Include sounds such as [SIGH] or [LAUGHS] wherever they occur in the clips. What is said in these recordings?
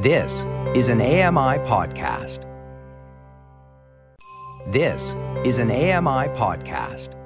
This is an AMI podcast. This is an AMI podcast.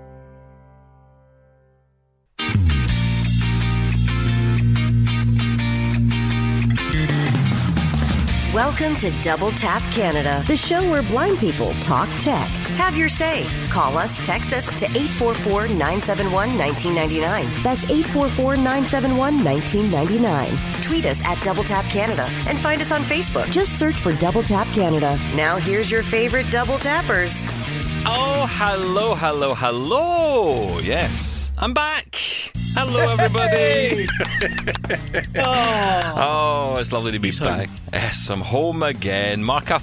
Welcome to Double Tap Canada, the show where blind people talk tech. Have your say. Call us, text us to 844 971 1999. That's 844 971 1999. Tweet us at Double Tap Canada and find us on Facebook. Just search for Double Tap Canada. Now, here's your favorite Double Tappers. Oh, hello, hello, hello. Yes, I'm back. Hello, everybody. [LAUGHS] oh. oh. it's lovely to be He's back. Home. Yes, I'm home again. Marka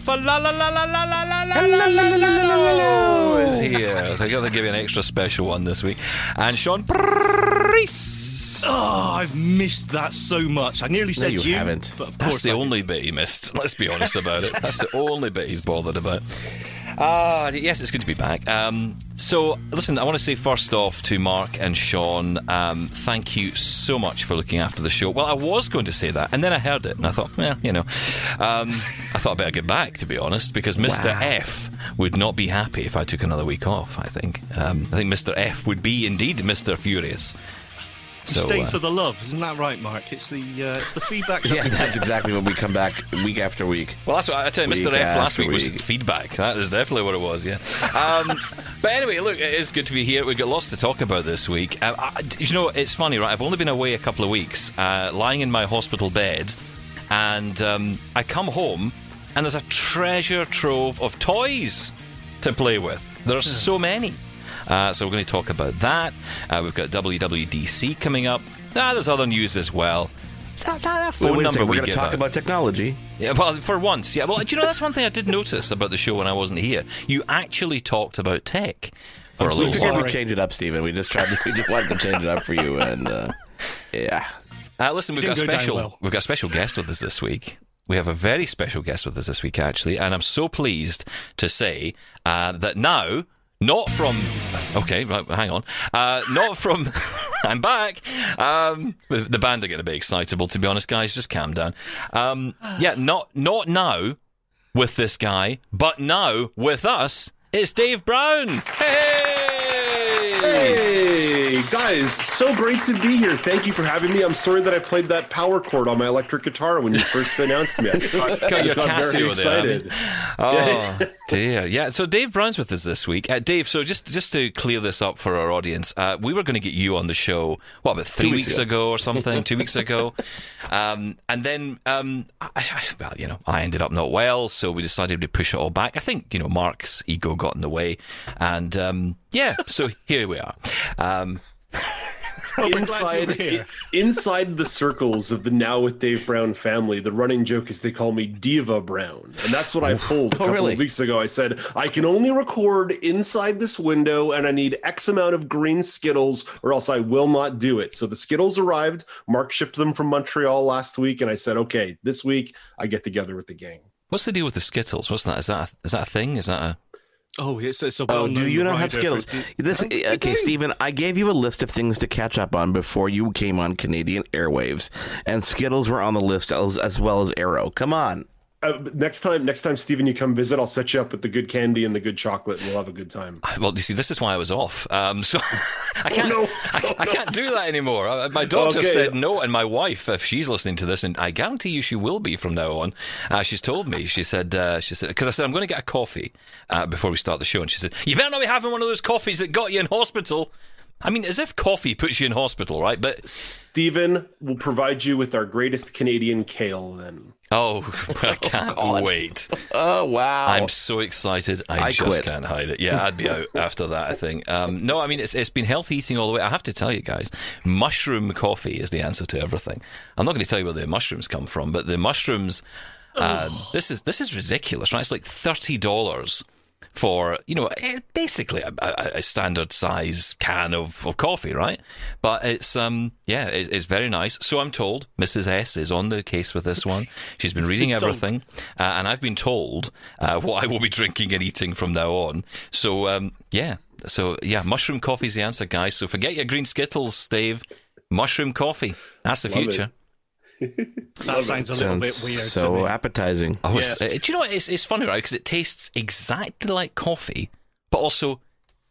is here. So I got to give you an extra special one this week. And Shaun Preece. Oh, I've missed that so much. I nearly said no, you, you, haven't. But of course That's the I only did. bit he missed. Let's be honest about it. That's the only bit he's bothered about. Ah, yes, it's good to be back. Um, so, listen, I want to say first off to Mark and Sean, um, thank you so much for looking after the show. Well, I was going to say that, and then I heard it, and I thought, well, you know, um, I thought I better get back, to be honest, because Mr. Wow. F would not be happy if I took another week off. I think. Um, I think Mr. F would be indeed Mr. Furious. You So, stay uh, for the love, isn't that right, Mark? It's the uh, it's the feedback. that [LAUGHS] Yeah, we that's exactly when we come back week after week. Well, that's what I tell you. Mr. F last after week was feedback. That is definitely what it was. Yeah. Um, [LAUGHS] but anyway, look, it is good to be here. We've got lots to talk about this week. Uh, I, you know, it's funny, right? I've only been away a couple of weeks, uh, lying in my hospital bed, and um, I come home, and there's a treasure trove of toys to play with. There are so many. Uh, so we're going to talk about that. Uh, we've got WWDC coming up. Ah, there's other news as well. Is that, that, that Wait, phone wait a number second, we we're going to talk out? about technology. Yeah, well, for once, yeah. Well, do you know that's one thing I did notice about the show when I wasn't here? You actually talked about tech for a We little while. we'd change it up, Stephen. We just tried. To, [LAUGHS] we just wanted to change it up for you, and uh, yeah. Uh, listen, we've got a go special. well. We've got a special guest with us this week. We have a very special guest with us this week, actually, and I'm so pleased to say uh, that now. Not from, okay, right, hang on. Uh, not from, [LAUGHS] I'm back. Um, the, band are getting a bit excitable, to be honest, guys. Just calm down. Um, yeah, not not now with this guy, but now with us. It's Dave Brown. Hey! Hey guys, so great to be here. Thank you for having me. I'm sorry that I played that power chord on my electric guitar when you first announced me. I just got, [LAUGHS] Got I just got very Casio there, I mean. excited. Oh [LAUGHS] dear, yeah. So Dave Brown's with us this week. Uh, Dave, so just just to clear this up for our audience, uh, we were going to get you on the show. What about three weeks, weeks ago. or [LAUGHS] something? two weeks ago, um, and then um, I, I, well, you know, I ended up not well, so we decided to push it all back. I think you know Mark's ego got in the way, and um, yeah, so here we are. Um, Well, Inside, inside the circles of the Now with Dave Brown family, the running joke is they call me Diva Brown, and that's what I pulled [LAUGHS] a couple really? of weeks ago. I said I can only record inside this window, and I need X amount of green Skittles, or else I will not do it. So the Skittles arrived. Mark shipped them from Montreal last week, and I said, okay, this week I get together with the gang. what's the deal with the Skittles? What's that? Is that a, is that a thing? Is that a Oh, it's, it's a Oh, do you not have Skittles? This eh, okay, Stephen. I gave you a list of things to catch up on before you came on Canadian airwaves, and Skittles were on the list as, as well as Aero. Come on. Uh, next time, next time, Stephen, you come visit, I'll set you up with the good candy and the good chocolate, and we'll have a good time. Well, you see, this is why I was off. Um, so [LAUGHS] I can't, no. I, I can't do that anymore. Uh, My doctor Okay. said no, and my wife, if she's listening to this, and I guarantee you she will be from now on. Uh, she's told me. She said, uh, she said, because I said I'm going to get a coffee uh, before we start the show, and she said, you better not be having one of those coffees that got you in hospital. I mean, as if coffee puts you in hospital, right? But Stephen will provide you with our greatest Canadian kale. Then oh, [LAUGHS] I [LAUGHS] can't wait. Oh wow. I'm so excited. I, I just quit. can't hide it. Yeah, I'd be out [LAUGHS] after that. I think. Um, no, I mean it's it's been healthy eating all the way. I have to tell you guys, mushroom coffee is the answer to everything. I'm not going to tell you where the mushrooms come from, but the mushrooms. Uh, [SIGHS] this is this is ridiculous, right? It's like thirty dollars for you know eh, basically a, a, standard size can of, of coffee, right? But it's um yeah, it, it's very nice. So I'm told Mrs S is on the case with this one. She's been reading [LAUGHS] everything, uh, and I've been told uh, [LAUGHS] what I will be drinking and eating from now on. So um yeah, so yeah, mushroom coffee's the answer, guys. So forget your green skittles, Dave. Mushroom coffee. That's the Love it. Future. [LAUGHS] That sounds a little bit weird. so to me. appetizing. Oh, it's- Yes. uh, do you know what? It's, it's funny, right? Because it tastes exactly like coffee, but also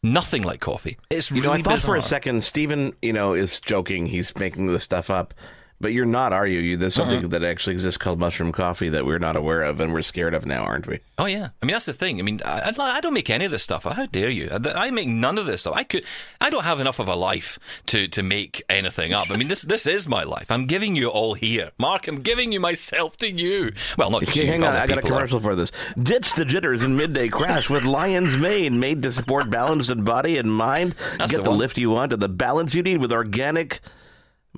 nothing like coffee. It's You really know, I thought for a second Stephen, you know, is joking. He's making this stuff up. But you're not, are you? you there's something Uh-huh. that actually exists called mushroom coffee that we're not aware of and we're scared of now, aren't we? Oh yeah, I mean that's the thing. I mean, I, I don't make any of this stuff. How dare you? I, I make none of this stuff. I could. I don't have enough of a life to to make anything up. I mean, this this is my life. I'm giving you all here, Mark. I'm giving you myself to you. Well, not Okay, you. hang on, I got a people are. commercial for this. Ditch the jitters in midday crash with Lion's Mane, made to support balance in body and mind. That's Get the the, lift you want and the balance you need with organic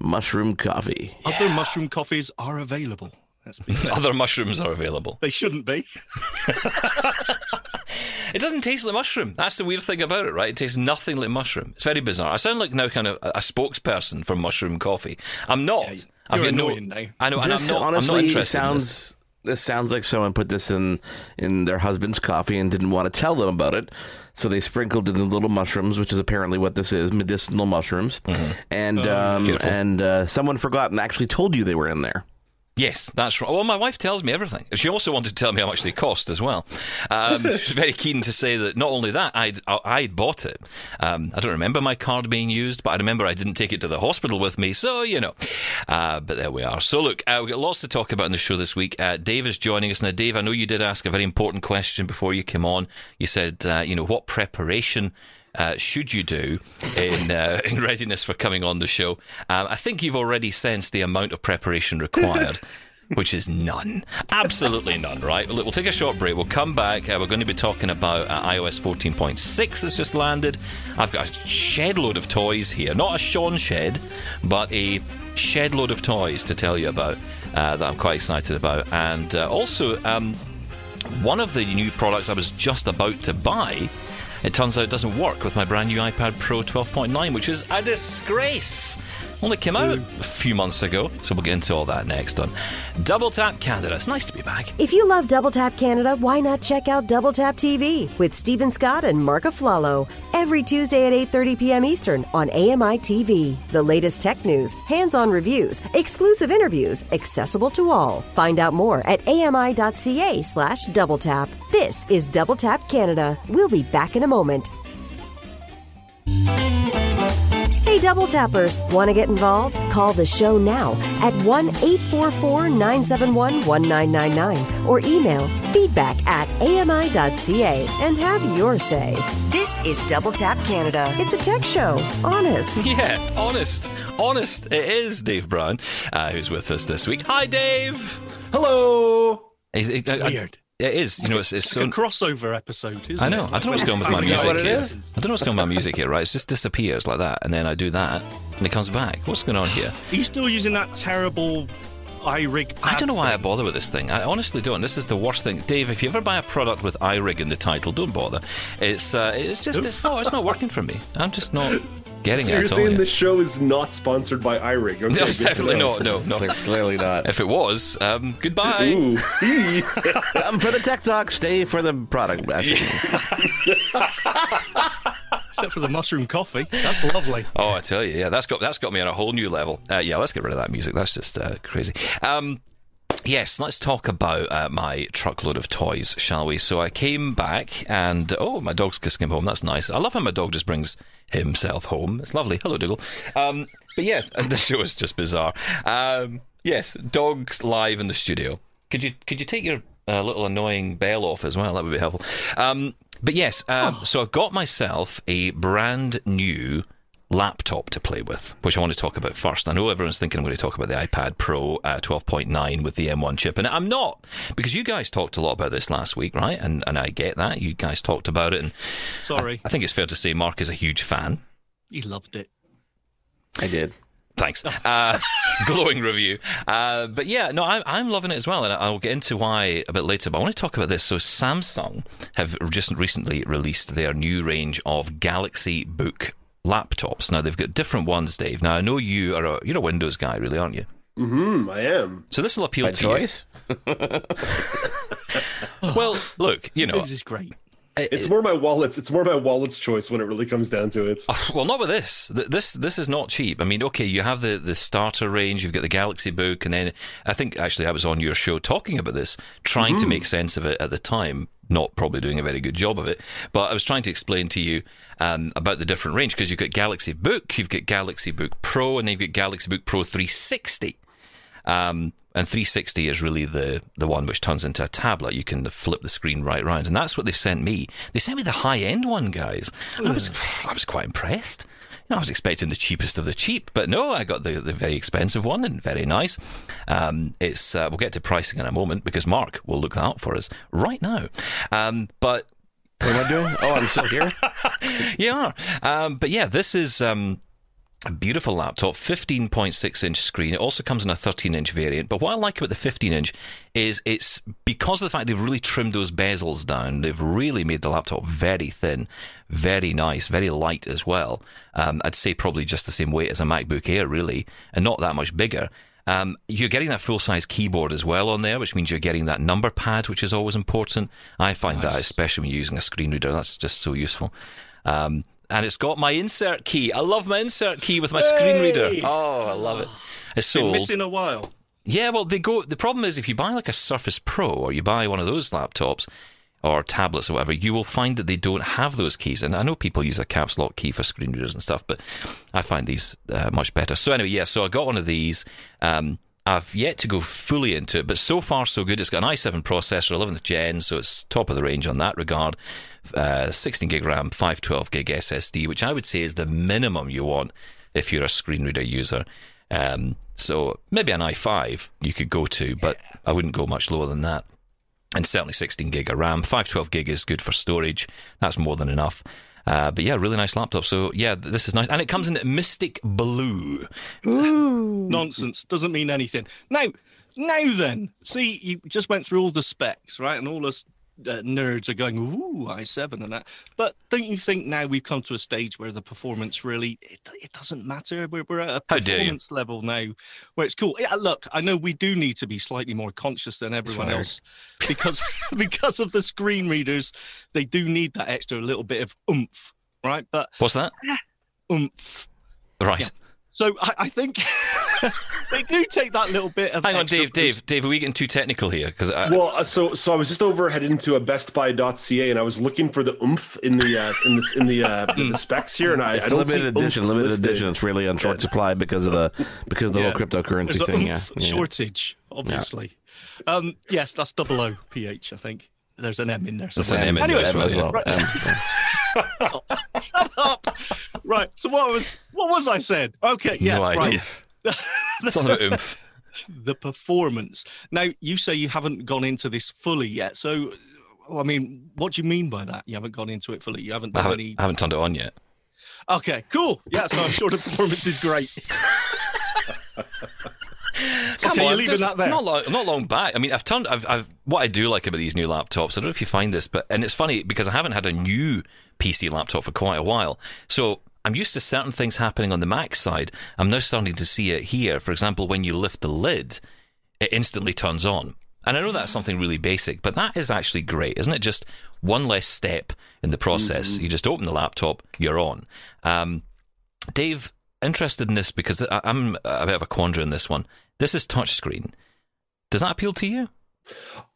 mushroom coffee. Other mushroom coffees are available. Let's be [LAUGHS] clear. Other mushrooms are available. they shouldn't be. [LAUGHS] It doesn't taste like mushroom. That's the weird thing about it, right? It tastes nothing like mushroom. It's very bizarre. I sound like now kind of a, a spokesperson for mushroom coffee. I'm not. Yeah, I've you're got no. annoying now. I know, and I'm not. honestly I'm not interested in this. sounds. This sounds like someone put this in in their husband's coffee and didn't want to tell them about it, so they sprinkled in the little mushrooms, which is apparently what this is, medicinal mushrooms, and um, Beautiful. and uh, someone forgot and actually told you they were in there. Yes, that's right. Well, my wife tells me everything. She also wanted to tell me how much they cost as well. Um, [LAUGHS] she's very keen to say that not only that, I'd, I'd bought it. Um, I don't remember my card being used, but I remember I didn't take it to the hospital with me, so, you know. Uh, but there we are. So, look, uh, we've got lots to talk about in the show this week. Uh, Dave is joining us. Now, Dave, I know you did ask a very important question before you came on. You said, uh, you know, what preparation uh, should you do in uh, [LAUGHS] in readiness for coming on the show? Um, I think you've already sensed the amount of preparation required. [LAUGHS] Which is none. Absolutely none, right? We'll, we'll take a short break. We'll come back. Uh, we're going to be talking about uh, iOS 14.6 that's just landed. I've got a shed load of toys here. Not a Sean shed, but a shed load of toys to tell you about uh, that I'm quite excited about. And uh, also, um, one of the new products I was just about to buy, it turns out it doesn't work with my brand new iPad Pro 12.9, which is a disgrace. Only came out a few months ago, so we'll get into all that next on Double Tap Canada. It's nice to be back. If you love Double Tap Canada, why not check out Double Tap TV with Stephen Scott and Mark Aflalo every Tuesday at 8:30 p.m. Eastern on AMI TV. The latest tech news, hands-on reviews, exclusive interviews, accessible to all. Find out more at ami.ca/slash double tap. This is Double Tap Canada. We'll be back in a moment. Hey, Double Tappers, want to get involved? Call the show now at 1 844 971 1999 or email feedback at ami.ca and have your say. This is Double Tap Canada. It's a tech show. Honest. [LAUGHS] Yeah, honest. Honest. It is Dave Brown uh, who's with us this week. Hi, Dave. Hello. It's, it, I- I- weird. It is. You know, it's, it's It's so. a crossover episode, isn't I know. it? I don't know what's going on with my music. what it here. is? I don't know what's going on with my music here, right? It just disappears like that, and then I do that, and it comes back. What's going on here? Are you still using that terrible iRig I don't know why I bother with this thing. I honestly don't. This is the worst thing, Dave. If you ever buy a product with iRig in the title, don't bother. It's uh, it's just it's not it's not working for me. I'm just not [LAUGHS] getting So it you're saying yet. this show is not sponsored by iRig? [LAUGHS] Okay, No, good it's definitely not. No, no. Clear- Clearly not. If it was, um, goodbye. Ooh, [LAUGHS] [LAUGHS] hee. Come for the tech talk, stay for the product. Actually. Except for the mushroom coffee. That's lovely. Oh, I tell you, yeah, that's got that's got me on a whole new level. Uh, yeah, let's get rid of that music. That's just uh, crazy. Um, yes, let's talk about uh, my truckload of toys, shall we? So I came back, and oh, my dog's just home. That's nice. I love how my dog just brings himself home. It's lovely. Hello, Dougal. Um, but yes, [LAUGHS] the show is just bizarre. Um, yes, dogs live in the studio. Could you could you take your uh, little annoying bell off as well? That would be helpful. Um, but yes, um, so I got myself a brand new laptop to play with, which I want to talk about first. I know everyone's thinking I'm going to talk about the iPad Pro uh, 12.9 with the M1 chip, and I'm not because you guys talked a lot about this last week, right? And and I get that you guys talked about it, and Sorry. I think it's fair to say Mark is a huge fan. He loved it. I did. Thanks. [LAUGHS] Uh, glowing review. Uh, but yeah, no, I'm, I'm loving it as well, and I'll get into why a bit later. But I want to talk about this. So Samsung have just recently released their new range of Galaxy Book laptops. Now they've got different ones, Dave. Now I know you are a you're a Windows guy, really, aren't you? Hmm, I am. So this will appeal By to choice. you. [LAUGHS] Well, look, you know, Windows is great. It's more my wallet's. It's more my wallet's choice when it really comes down to it. [LAUGHS] Well, not with this. This this is not cheap. I mean, okay, you have the, the starter range, you've got the Galaxy Book, and then I think actually I was on your show talking about this, trying to make sense of it at the time. Not probably doing a very good job of it, but I was trying to explain to you um, about the different range because you've got Galaxy Book, you've got Galaxy Book Pro, and then you've got Galaxy Book Pro 360. Um, and 360 is really the, the one which turns into a tablet. You can flip the screen right round, and that's what they've sent me. They sent me the high end one, guys. I was I was quite impressed. You I was expecting the cheapest of the cheap, but no, I got the, the very expensive one and very nice. Um, it's uh, we'll get to pricing in a moment because Mark will look that up for us right now. Um, but What am I doing? Oh, I'm still here. [LAUGHS] yeah, um, but yeah, this is. Um, a beautiful laptop, 15.6 inch screen. It also comes in a 13 inch variant. But what I like about the 15 inch is it's because of the fact they've really trimmed those bezels down, they've really made the laptop very thin, very nice, very light as well. Um, I'd say probably just the same weight as a MacBook Air, really, and not that much bigger. Um, you're getting that full size keyboard as well on there, which means you're getting that number pad, which is always important. I find that, especially when you're using a screen reader, that's just so useful. Um, and it's got my insert key. I love my insert key with my screen reader. Oh, I love it. It's so Been missing a while. Yeah, well, they go. The problem is if you buy like a Surface Pro or you buy one of those laptops or tablets or whatever, you will find that they don't have those keys. And I know people use a caps lock key for screen readers and stuff, but I find these uh, much better. So anyway, yeah. So I got one of these. Um, I've yet to go fully into it, but so far so good. It's got an i7 processor, 11th gen, so it's top of the range on that regard. Uh, 16 gig RAM, 512 gig SSD, which I would say is the minimum you want if you're a screen reader user. Um, so maybe an i5 you could go to, but I wouldn't go much lower than that. And certainly 16 gig of RAM, 512 gig is good for storage. That's more than enough. Uh, but yeah, really nice laptop. So yeah, this is nice, and it comes in Mystic Blue. Ooh. Nonsense. Doesn't mean anything. Now, now then, see, you just went through all the specs, right? And all us uh, nerds are going, ooh, i7 and that. But don't you think now we've come to a stage where the performance really, it, it doesn't matter? We're, we're at a How dare you. performance level now where it's cool. Yeah, look, I know we do need to be slightly more conscious than everyone else because, [LAUGHS] because of the screen readers. They do need that extra little bit of oomph, right? But What's that? [SIGHS] oomph. Right. Yeah. So I, I think [LAUGHS] they do take that little bit of. Hang on, Dave. boost. Dave. Dave. Are we getting too technical here? Because Well, uh, so so I was just over headed into a BestBuy.ca and I was looking for the oomph in the uh, in the in the, uh, in [LAUGHS] the specs here, and I, It's I don't limited see edition. oomph Limited listed. edition. It's really on short supply because of the because of the Yeah. whole cryptocurrency There's thing. Yeah. shortage, obviously. Um, yes, that's double O PH. I think there's an M in there. There's an. M in anyway, there as well, as [LAUGHS] shut [LAUGHS] up. right. So what was what was I said? Okay. Yeah. no idea. [LAUGHS] Right. oomph. the performance. Now you say you haven't gone into this fully yet. So, I mean, what do you mean by that? You haven't gone into it fully. You haven't I done haven't, any. I haven't turned it on yet. Okay. Cool. Yeah. So I'm sure the performance is great. [LAUGHS] [LAUGHS] Come Okay, on, leaving that there. Not long, not long back. I mean, I've turned. I've, I've what I do like about these new laptops. I don't know if you find this, but and it's funny because I haven't had a new PC laptop for quite a while. So I'm used to certain things happening on the Mac side. I'm now starting to see it here. For example, when you lift the lid, it instantly turns on. And I know that's something really basic, but that is actually great, isn't it? Just one less step in the process. You just open the laptop, you're on. Um, Dave, interested in this because I- I'm a bit of a quandary in this one. This is touchscreen. Does that appeal to you?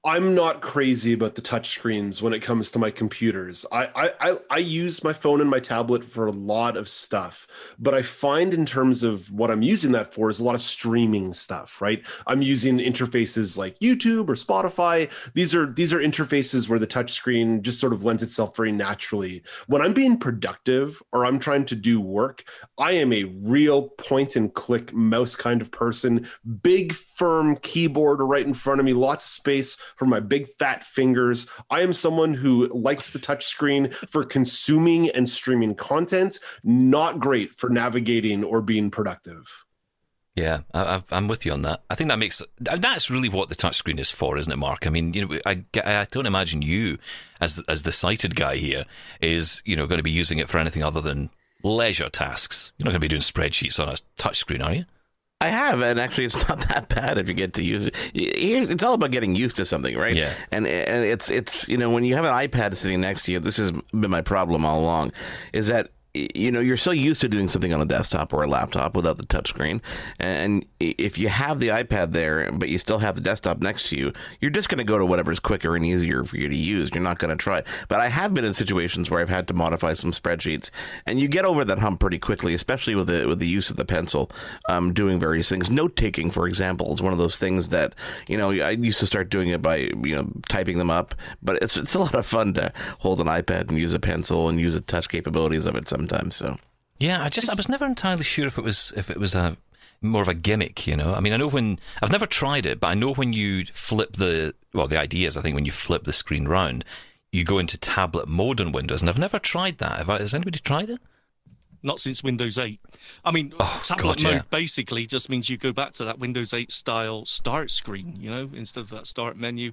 I'm not crazy about the touch screens when it comes to my computers. I, I, I, I use my phone and my tablet for a lot of stuff, but I find in terms of what I'm using that for is a lot of streaming stuff, right? I'm using interfaces like YouTube or Spotify. These are these are interfaces where the touch screen just sort of lends itself very naturally. When I'm being productive or I'm trying to do work, I am a real point and click mouse kind of person. Big firm keyboard right in front of me, lots of space for my big fat fingers. I am someone who likes the touch screen for consuming and streaming content, not great for navigating or being productive. Yeah, I, I'm with you on that. I think that makes that's really what the touchscreen is for, isn't it, Mark? I mean, you know, I, I don't imagine you, as as the sighted guy here, is you know going to be using it for anything other than leisure tasks. You're not going to be doing spreadsheets on a touchscreen, are you? I have, and actually, it's [LAUGHS] not that bad if you get to use it. It's all about getting used to something, right? Yeah. And and it's it's you know when you have an iPad sitting next to you, this has been my problem all along, is that you know you're so used to doing something on a desktop or a laptop without the touchscreen and if you have the ipad there but you still have the desktop next to you you're just going to go to whatever's quicker and easier for you to use. You're not going to try but i have been in situations where i've had to modify some spreadsheets and you get over that hump pretty quickly especially with the with the use of the pencil um, doing various things. Note taking for example is one of those things that you know i used to start doing it by you know typing them up but it's it's a lot of fun to hold an ipad and use a pencil and use the touch capabilities of it sometimes sometimes. So yeah, I just I was never entirely sure if it was if it was a more of a gimmick, you know. I mean, I know when I've never tried it, but I know when you flip the well, the idea is I think when you flip the screen round, you go into tablet mode on Windows, and I've never tried that. Have I, has anybody tried it? Not since Windows 8. I mean, Oh, tablet God, mode yeah. basically just means you go back to that Windows 8 style start screen, you know, instead of that start menu.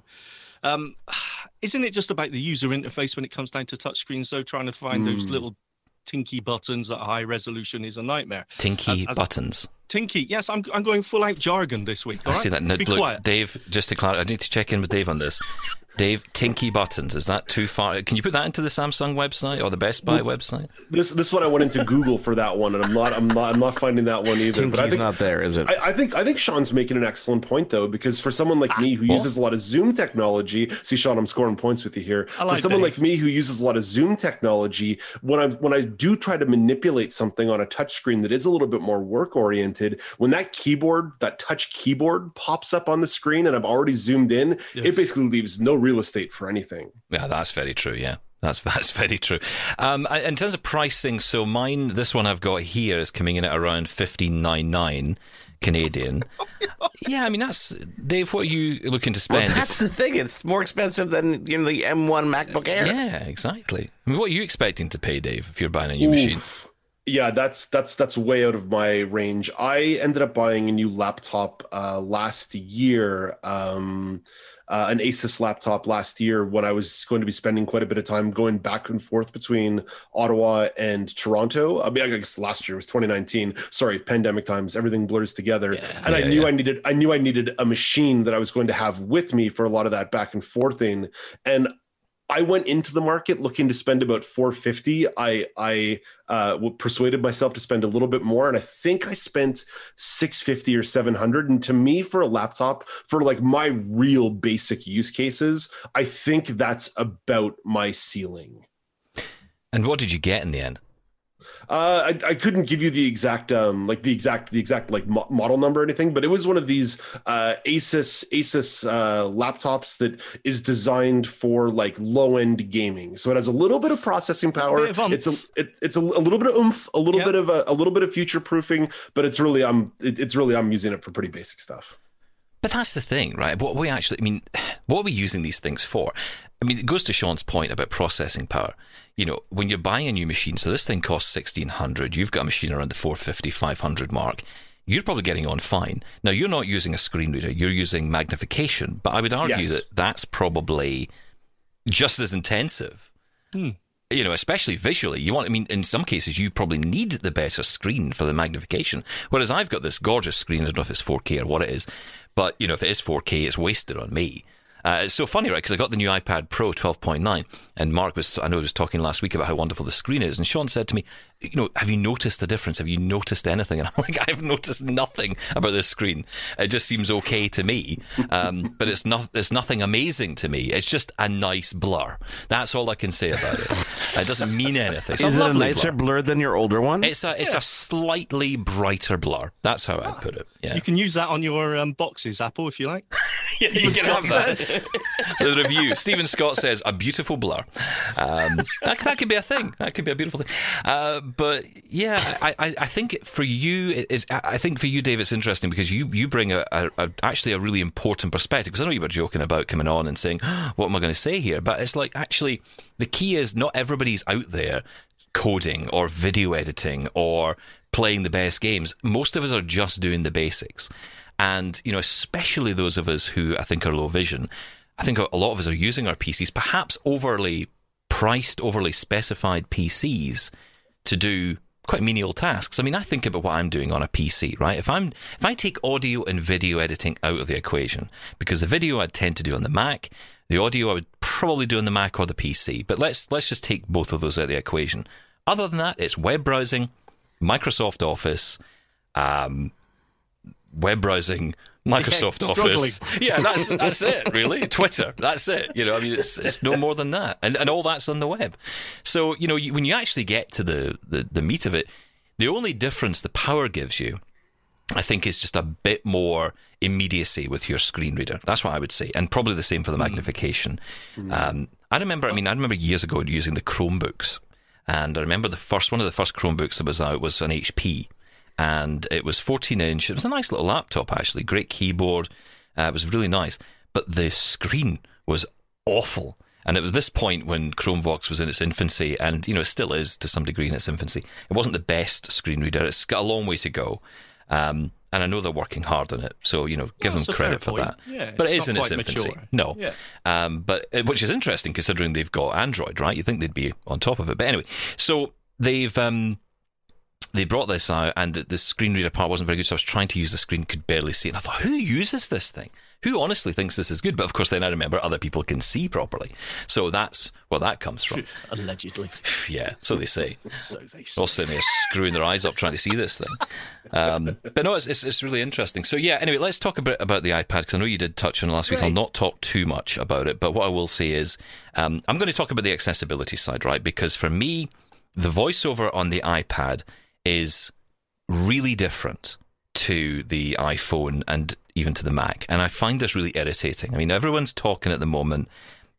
Um, [SIGHS] isn't it just about the user interface when it comes down to touchscreens, though? Trying to find Hmm. those little tinky buttons at high resolution is a nightmare. Tinky As- as- buttons. Tinky, yes, I'm, I'm going full out jargon this week. I all see that. No, Be look, quiet. Dave, just to clarify, I need to check in with Dave on this. Dave, Tinky buttons. Is that too far? Can you put that into the Samsung website or the Best Buy website? This this one I went into Google for that one, and I'm not I'm not I'm not finding that one either. but I Tinky's think not there, is it? I, I think I think Sean's making an excellent point though, because for someone like me who ah, well. uses a lot of Zoom technology, see Sean, I'm scoring points with you here. I like for someone Dave. like me who uses a lot of Zoom technology, when I when I do try to manipulate something on a touch screen that is a little bit more work oriented, when that keyboard, that touch keyboard pops up on the screen and I've already zoomed in, it basically leaves no real estate for anything. Yeah, that's very true. Yeah, that's [LAUGHS] that's very true. Um, in terms of pricing, so mine, this one I've got here is coming in at around fifteen nine nine Canadian. [LAUGHS] yeah, I mean that's Dave. What are you looking to well, spend? that's the thing. It's more expensive than you know the M1 MacBook Air. yeah, exactly. I mean, what are you expecting to pay, Dave, if you're buying a new machine? Yeah, that's that's that's way out of my range. I ended up buying a new laptop uh, last year, um, uh, an Asus laptop last year when I was going to be spending quite a bit of time going back and forth between Ottawa and Toronto. I mean, I guess last year was 2019. Sorry, pandemic times, everything blurs together. and I knew yeah. I needed I knew I needed a machine that I was going to have with me for a lot of that back and forthing. And I went into the market looking to spend about 450. I I uh, persuaded myself to spend a little bit more, and I think I spent 650 or 700. And to me, for a laptop, for like my real basic use cases, I think that's about my ceiling. And what did you get in the end? Uh, I, I couldn't give you the exact, um, like the exact, the exact like mo- model number or anything, but it was one of these uh, Asus Asus uh, laptops that is designed for like low end gaming. So it has a little bit of processing power. bit of. It's a it, it's a, a little bit of oomph, a little Yep. bit of a, a little bit of future proofing, but it's really I'm it, it's really I'm using it for pretty basic stuff. But that's the thing, right? What we actually, I mean, [SIGHS] what are we using these things for? I mean, it goes to Sean's point about processing power. You know, when you're buying a new machine, so this thing costs 1600 you've got a machine around the 450, 500 mark. You're probably getting on fine. Now, you're not using a screen reader, you're using magnification, but I would argue Yes. that that's probably just as intensive. Hmm. You know, especially visually. You want, I mean, in some cases, you probably need the better screen for the magnification. Whereas I've got this gorgeous screen. I don't know if it's 4K or what it is, but, you know, if it is 4K, it's wasted on me. Uh, it's so funny, right? Because I got the new iPad Pro 12.9, and Mark was, I know, he was talking last week about how wonderful the screen is. And Sean said to me, You know, have you noticed the difference? Have you noticed anything? [LAUGHS] And I'm like, I've noticed nothing about this screen. It just seems okay to me, um, [LAUGHS] but it's not. It's nothing amazing to me. It's just a nice blur. That's all I can say about it. It doesn't mean anything. It's Is a it a nicer blur. blur than your older one? It's a it's a slightly brighter blur. That's how I'd put it. Yeah, You can use that on your um, boxes, Apple, if you like. [LAUGHS] yeah you can have that. The review. Stephen Scott says a beautiful blur. Um, that, that could be a thing. That could be a beautiful thing. Uh, but yeah, I, I, I think for you is. I think for you, Dave, it's interesting because you you bring a, a, a actually a really important perspective. Because I know you were joking about coming on and saying, [GASPS] "What am I going to say here?" But it's like actually the key is not everybody's out there coding or video editing or playing the best games. Most of us are just doing the basics. And, you know, especially those of us who I think are low vision, I think a lot of us are using our PCs, perhaps overly priced, overly specified PCs to do quite menial tasks. I mean, I think about what I'm doing on a PC, right? If I'm if I take audio and video editing out of the equation, because the video I'd tend to do on the Mac, the audio I would probably do on the Mac or the PC. But let's let's just take both of those out of the equation. Other than that, it's web browsing, Microsoft Office, um, web browsing, [LAUGHS] Microsoft Yeah, Office. [LAUGHS] Yeah, that's that's it, [LAUGHS] really. Twitter, that's it. You know, I mean, it's it's no more than that, and and all that's on the web. So you know, you, when you actually get to the, the the meat of it, the only difference the power gives you, I think, is just a bit more immediacy with your screen reader. That's what I would say, and probably the same for the magnification. Um, I remember, I mean, I remember years ago using the Chromebooks, and I remember the first one of the first Chromebooks that was out was an HP, and it was 14 inch. It was a nice little laptop, actually, great keyboard. Uh, it was really nice, but the screen was awful. And at this point, when Chromevox was in its infancy, and you know, it still is to some degree in its infancy, it wasn't the best screen reader. It's got a long way to go. Um, and I know they're working hard on it, so you know, give them credit for point. that. Yeah, but it's in its infancy. mature. No, Yeah. um, but which is interesting considering they've got Android, right? You think they'd be on top of it, but anyway. So they've um, they brought this out, and the, the screen reader part wasn't very good. So I was trying to use the screen, could barely see it. And I thought, who uses this thing? Who honestly thinks this is good? But of course, then I remember other people can see properly. So that's where that comes from. [LAUGHS] Allegedly. [LAUGHS] yeah, so they say. [LAUGHS] So they say. All sitting there screwing their eyes up trying to see this thing. Um, but no, it's, it's, it's really interesting. So yeah, anyway, let's talk a bit about the iPad because I know you did touch on it last week. I'll not talk too much about it, but what I will say is um, I'm going to talk about the accessibility side, right? Because for me, the voiceover on the iPad is really different to the iPhone and even to the Mac. And I find this really irritating. I mean, everyone's talking at the moment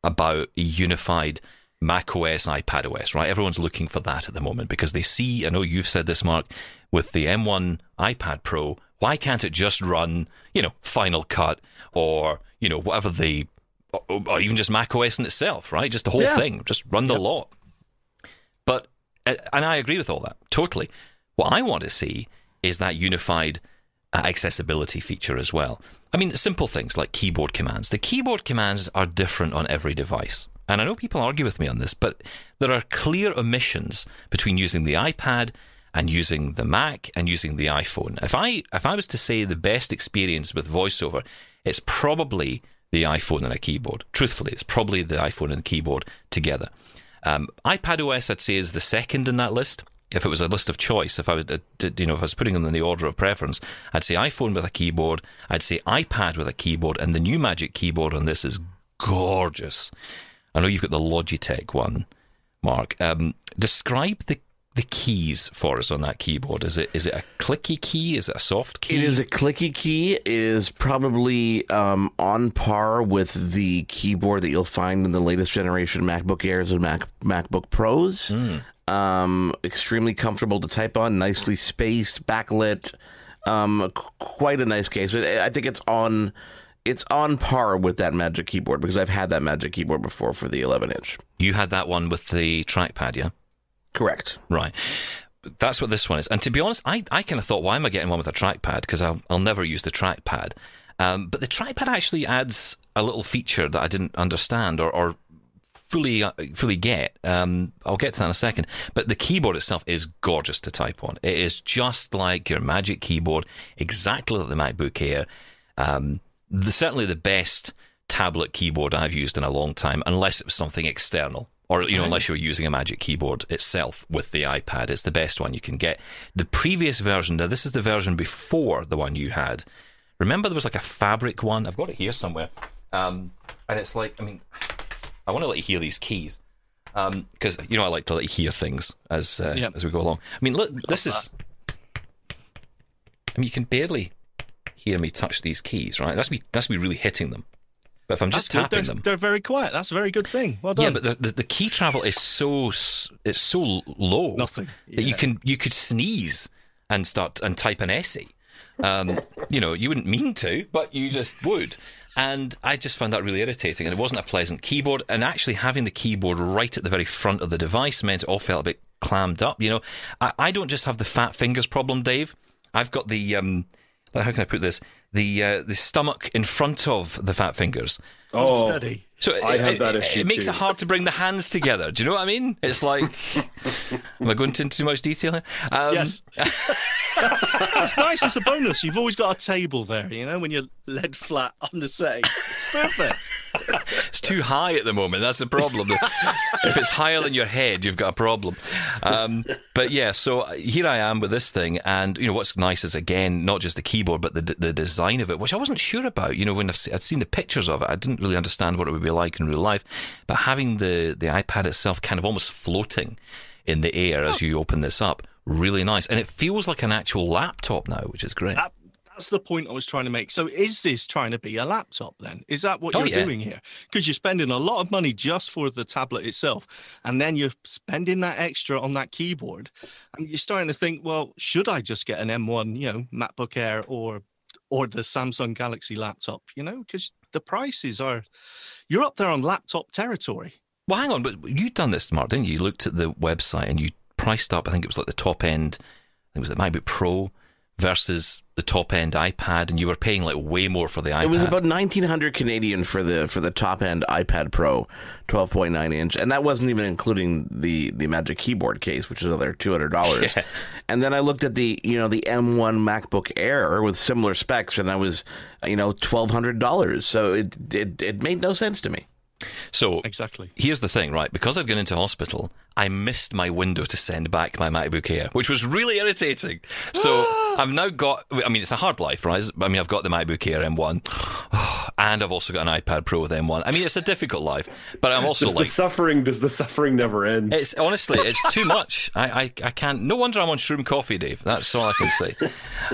about a unified Mac OS, iPad OS, right? Everyone's looking for that at the moment because they see, I know you've said this, Mark, with the M1 iPad Pro, why can't it just run, you know, Final Cut or, you know, whatever the, or, or even just Mac OS in itself, right? Just the whole Yeah. thing, just run the lot. But, uh, and I agree with all that, totally. What I want to see is that unified uh, accessibility feature as well. I mean, simple things like keyboard commands. The keyboard commands are different on every device. And I know people argue with me on this, but there are clear omissions between using the iPad and using the Mac and using the iPhone. If I if I was to say the best experience with voiceover, it's probably the iPhone and a keyboard. Truthfully, it's probably the iPhone and the keyboard together. Um, iPad OS, I'd say, is the second in that list. If it was a list of choice, if I was, uh, you know, if I was putting them in the order of preference, I'd say iPhone with a keyboard, I'd say iPad with a keyboard, and the new Magic Keyboard on this is gorgeous. I know you've got the Logitech one, Mark. Um, describe the the keys for us on that keyboard. Is it is it a clicky key? Is it a soft key? It is a clicky key. It is probably um, on par with the keyboard that you'll find in the latest generation MacBook Airs and Mac MacBook Pros. Um, extremely comfortable to type on, nicely spaced, backlit. Um, qu- quite a nice case. I I think it's on. It's on par with that Magic Keyboard because I've had that Magic Keyboard before for the 11 inch. You had that one with the trackpad, yeah. Correct. Right. That's what this one is. And to be honest, I, I kind of thought, why am I getting one with a trackpad? Because I'll, I'll never use the trackpad. Um, but the trackpad actually adds a little feature that I didn't understand or, or fully uh, fully get. Um, I'll get to that in a second. But the keyboard itself is gorgeous to type on. It is just like your Magic Keyboard, exactly like the MacBook Air. Um, the, certainly the best tablet keyboard I've used in a long time, unless it was something external. Or, you know, unless you were using a Magic Keyboard itself with the iPad, it's the best one you can get. The previous version, now this is the version before the one you had. Remember there was like a fabric one? I've got it here somewhere. Um, and it's like, I mean, I want to let you hear these keys. Because, you know, I like to let you hear things as uh, Yeah. as we go along. I mean, look, this is. I mean, you can barely hear me touch these keys, right? That's me. That's me really hitting them. But if I'm just tapping They're, them, they're very quiet. That's a very good thing. Well done. yeah, but the, the the key travel is so it's so low Nothing. that you can you could sneeze and start and type an essay. Um, you know, you wouldn't mean to, but you just would. And I just found that really irritating, and it wasn't a pleasant keyboard. And actually, having the keyboard right at the very front of the device meant it all felt a bit clammed up. You know, I, I don't just have the fat fingers problem, Dave. I've got the um, how can I put this? the uh, the stomach in front of the fat fingers. Oh, Steady. So I it, have that it- issue It makes too. it hard to bring the hands together. Do you know what I mean? It's like, [LAUGHS] am I going into too much detail here? Um, Yes. [LAUGHS] it's nice. It's a bonus. You've always got a table there, you know, when you're led flat on the stage. It's perfect. [LAUGHS] It's too high at the moment. That's the problem. if it's higher than your head, you've got a problem. Um, but yeah, so here I am with this thing, and you know what's nice is again not just the keyboard, but the the design of it, which I wasn't sure about. You know, when I've, se- I'd seen the pictures of it, I didn't really understand what it would be like in real life. But having the the iPad itself kind of almost floating in the air as you open this up, really nice, and it feels like an actual laptop now, which is great. That, that's the point I was trying to make. So, is this trying to be a laptop then? Is that what Oh, you're yeah. doing here? Because you're spending a lot of money just for the tablet itself, and then you're spending that extra on that keyboard, and you're starting to think, well, should I just get an M1, you know, MacBook Air or or the Samsung Galaxy laptop? You know, because the prices are, you're up there on laptop territory. Well, hang on, but you'd done this, Mark, didn't you? You looked at the website and you priced up. I think it was like the top end. I think it was the MacBook Pro versus the top end iPad, and you were paying like way more for the iPad. It was about nineteen hundred Canadian for the for the top end iPad Pro, twelve point nine inch, and that wasn't even including the the Magic Keyboard case, which is another two hundred dollars. [LAUGHS] Yeah. And then I looked at the you know the M one MacBook Air with similar specs, and that was you know twelve hundred dollars. So it, it it made no sense to me. so Exactly. here's the thing, right? Because I'd gone into hospital, I missed my window to send back my MacBook Air, which was really irritating. [GASPS] So I've now got, I mean, it's a hard life, right? I mean, I've got the MacBook Air M1, [SIGHS] and I've also got an iPad Pro with M1. I mean, it's a difficult life, but I'm also does like, the suffering? Does the suffering never end? It's honestly, it's too [LAUGHS] much. I, I, I can't. No wonder I'm on shroom coffee, Dave. That's all I can say.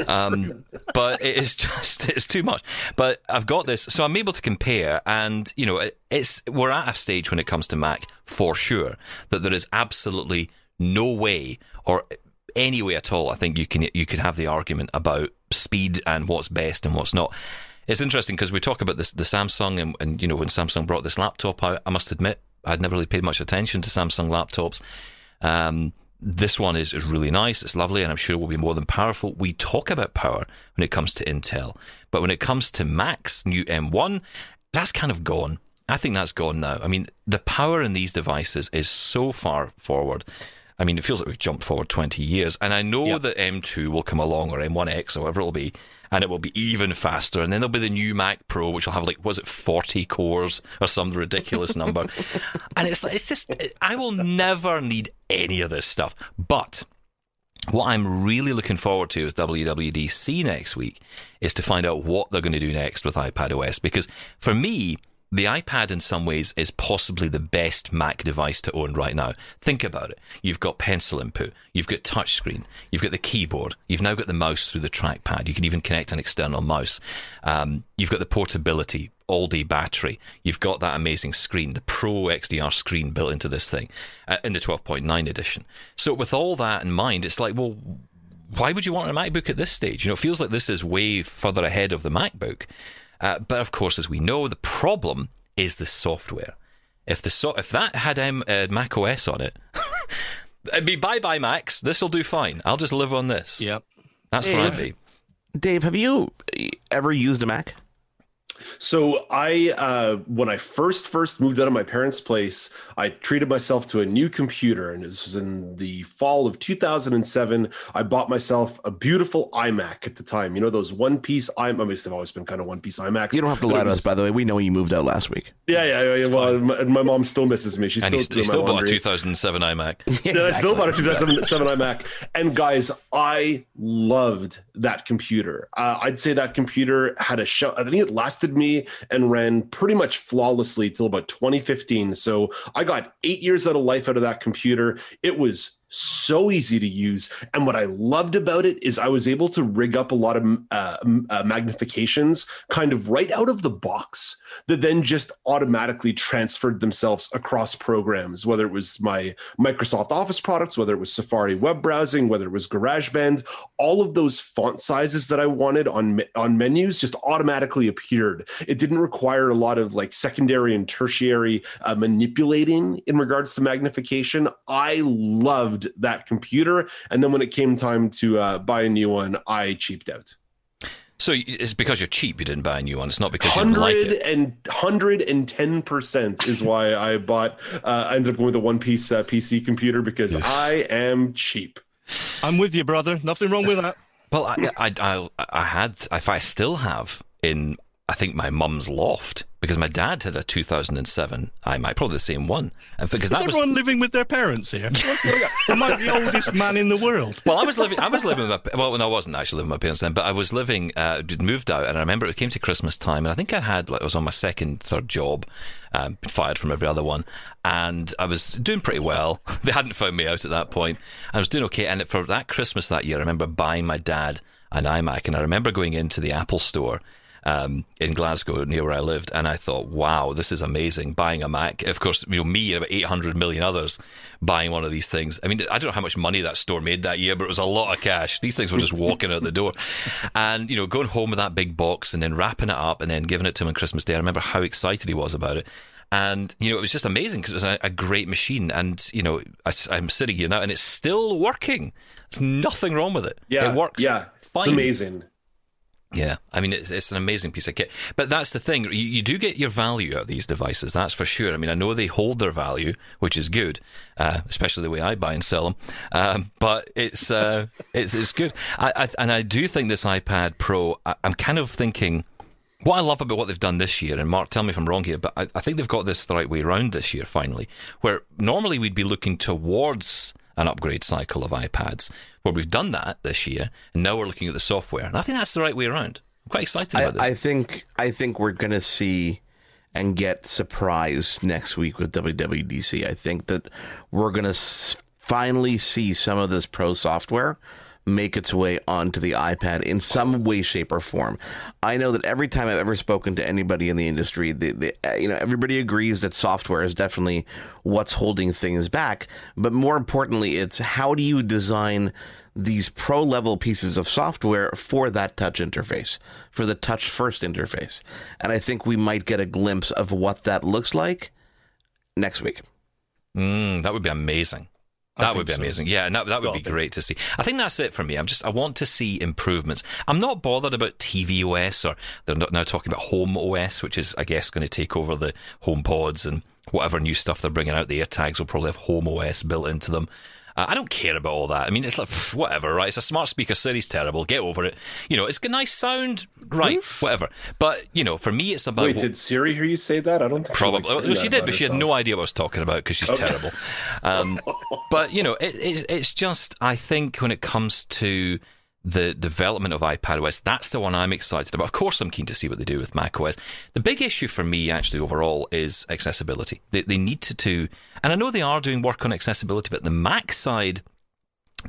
Um, but it is [LAUGHS] just, it's too much. But I've got this, so I'm able to compare, and you know, it, it's we're at a stage when it comes to Mac for sure that there is absolutely no way or any way at all. I think you can you could have the argument about speed and what's best and what's not. It's interesting because we talk about this the Samsung and, and you know when Samsung brought this laptop out, I must admit I'd never really paid much attention to Samsung laptops. Um, this one is, is really nice. It's lovely, and I'm sure it will be more than powerful. We talk about power when it comes to Intel, but when it comes to Mac's new M1, that's kind of gone. I think that's gone now. I mean, the power in these devices is so far forward. I mean, it feels like we've jumped forward 20 years. And I know that M2 will come along, or M1X, or whatever it'll be, and it will be even faster. And then there'll be the new Mac Pro, which will have like, was it 40 cores or some ridiculous number? [LAUGHS] and it's like, it's just, I will never need any of this stuff. But what I'm really looking forward to with WWDC next week is to find out what they're going to do next with iPad OS. Because for me, the iPad in some ways is possibly the best Mac device to own right now. Think about it. You've got pencil input, you've got touchscreen, you've got the keyboard, you've now got the mouse through the trackpad. You can even connect an external mouse. Um, you've got the portability, all day battery. You've got that amazing screen, the Pro XDR screen built into this thing uh, in the 12.9 edition. So, with all that in mind, it's like, well, why would you want a MacBook at this stage? You know, it feels like this is way further ahead of the MacBook. Uh, but of course, as we know, the problem is the software. If the so- if that had um, uh, Mac OS on it, [LAUGHS] it'd be bye bye Macs. This will do fine. I'll just live on this. Yep. That's where I'd be. Dave, have you ever used a Mac? So I, uh, when I first first moved out of my parents' place, I treated myself to a new computer, and this was in the fall of 2007. I bought myself a beautiful iMac at the time. You know those one piece iMac. I mean, they've always been kind of one piece iMacs. You don't have to lie to us, by the way. We know you moved out last week. Yeah, yeah, yeah. yeah well, my, my mom still misses me. She's And still he's, doing he's my still bought a 2007 iMac. [LAUGHS] Yeah, I still bought a 2007 iMac. And guys, I loved that computer. Uh, I'd say that computer had a show. I think it lasted me and ran pretty much flawlessly till about 2015. So I got eight years out of life out of that computer. It was so easy to use. And what I loved about it is I was able to rig up a lot of uh, uh, magnifications kind of right out of the box that then just automatically transferred themselves across programs, whether it was my Microsoft Office products, whether it was Safari web browsing, whether it was GarageBand, all of those font sizes that I wanted on on menus just automatically appeared. It didn't require a lot of like secondary and tertiary uh, manipulating in regards to magnification. I loved that computer, and then when it came time to uh, buy a new one, I cheaped out. So it's because you're cheap you didn't buy a new one. It's not because you didn't like it. and hundred and ten percent is why [LAUGHS] I bought. Uh, I ended up going with a one piece uh, PC computer because I am cheap. I'm with you, brother. Nothing wrong with that. Well, I, I, I, I had, if I still have in, I think my mum's loft because my dad had a 2007 iMac, probably the same one, and because Is that was. everyone living with their parents here? [LAUGHS] Am I the oldest man in the world? Well, I was living. I was living with my. Well, no, I wasn't actually living with my parents then, but I was living. Uh, moved out, and I remember it came to Christmas time, and I think I had like I was on my second, third job, um, fired from every other one, and I was doing pretty well. [LAUGHS] they hadn't found me out at that point. I was doing okay, and for that Christmas that year, I remember buying my dad an iMac, and I remember going into the Apple store um, in Glasgow, near where I lived, and I thought, "Wow, this is amazing!" Buying a Mac, of course, you know me and about eight hundred million others buying one of these things. I mean, I don't know how much money that store made that year, but it was a lot of cash. These things were just walking out the door, [LAUGHS] and you know, going home with that big box and then wrapping it up and then giving it to him on Christmas Day. I remember how excited he was about it. And you know it was just amazing because it was a, a, great machine, and you know I, am sitting here now, and it's still working. There's nothing wrong with it. Yeah, it works. Yeah, fine. it's amazing. Yeah, I mean it's it's an amazing piece of kit, but that's the thing. You, you do get your value out of these devices, that's for sure. I mean, I know they hold their value, which is good, uh, especially the way I buy and sell them. Um, but it's uh, [LAUGHS] it's it's good, I, I, and I do think this iPad Pro. I, I'm kind of thinking what I love about what they've done this year, and Mark, tell me if I'm wrong here, but I, I think they've got this the right way around this year finally, where normally we'd be looking towards an upgrade cycle of iPads. Well, we've done that this year, and now we're looking at the software, and I think that's the right way around. I'm quite excited about this. I, I think I think we're gonna see and get surprised next week with WWDC. I think that we're gonna s- finally see some of this pro software make its way onto the iPad in some way, shape, or form. I know that every time I've ever spoken to anybody in the industry, the, the, uh, you know, everybody agrees that software is definitely what's holding things back. But more importantly, it's how do you design these pro level pieces of software for that touch interface, for the touch first interface. And I think we might get a glimpse of what that looks like next week. Mm, that would be amazing. That would be so. amazing. Yeah, and that, that would be be. great to see. I think that's it for me. I'm just I want to see improvements. I'm not bothered about TV OS or they're not now talking about Home OS, which is I guess going to take over the Home Pods and whatever new stuff they're bringing out. The AirTags will probably have Home OS built into them. Uh, I don't care about all that. I mean, it's like pff, whatever, right? It's a smart speaker Siri's, terrible. Get over it. You know, it's a nice sound, right? Whatever. But you know, for me, it's about Wait, what- did Siri hear you say that? I don't think Probably. She, Well, she did, about but she had no idea what I was talking about because she's terrible. Um, but you know, it, it, it's just I think when it comes to the development of iPadOS, that's the one I'm excited about. Of course, I'm keen to see what they do with macOS. The big issue for me, actually, overall, is accessibility. They, they need to, to, and I know they are doing work on accessibility, but the Mac side,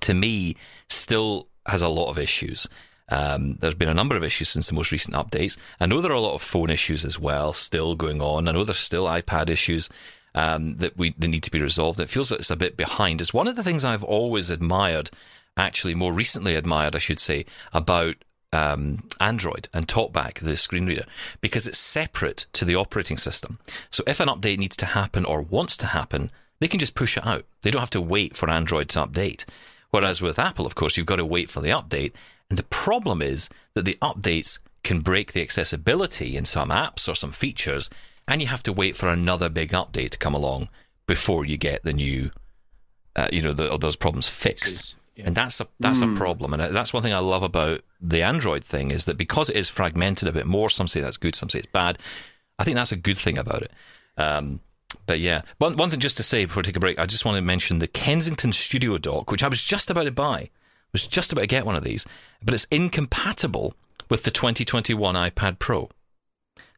to me, still has a lot of issues. Um, there's been a number of issues since the most recent updates. I know there are a lot of phone issues as well still going on. I know there's still iPad issues um, that we they need to be resolved. It feels like it's a bit behind. It's one of the things I've always admired, actually more recently admired, I should say, about um, Android and TalkBack, the screen reader, because it's separate to the operating system. So if an update needs to happen or wants to happen, they can just push it out. They don't have to wait for Android to update. Whereas with Apple, of course, you've got to wait for the update. And the problem is that the updates can break the accessibility in some apps or some features, and you have to wait for another big update to come along before you get the new, uh, you know, the, those problems fixed. And that's a that's a problem, and that's one thing I love about the Android thing is that because it is fragmented a bit more. Some say that's good, some say it's bad. I think that's a good thing about it. Um, but yeah, one one thing just to say before I take a break, I just want to mention the Kensington Studio Dock, which I was just about to buy. Was just about to get one of these, but it's incompatible with the 2021 iPad Pro.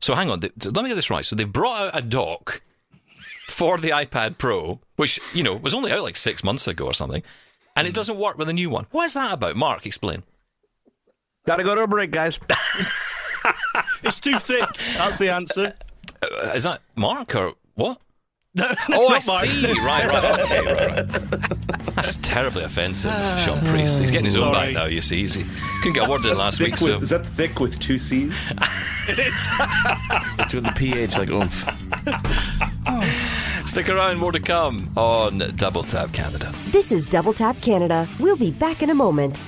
So hang on, th- let me get this right. So they've brought out a dock for the iPad Pro, which you know was only out like six months ago or something, and it doesn't work with a new one. What is that about? Mark, explain. Got to go to a break, guys. [LAUGHS] It's too thick. That's the answer. Uh, is that Mark or what? No, Oh, I not mine. see. right, right, okay, right, right. That's terribly offensive, Shaun Preece. He's getting his own back now. You see, He's- he couldn't get a word in last week. with, So Is that thick with two C's? [LAUGHS] It's it's with the pH, like oomph. [LAUGHS] stick around, more to come on Double Tap Canada. This is Double Tap Canada. We'll be back in a moment.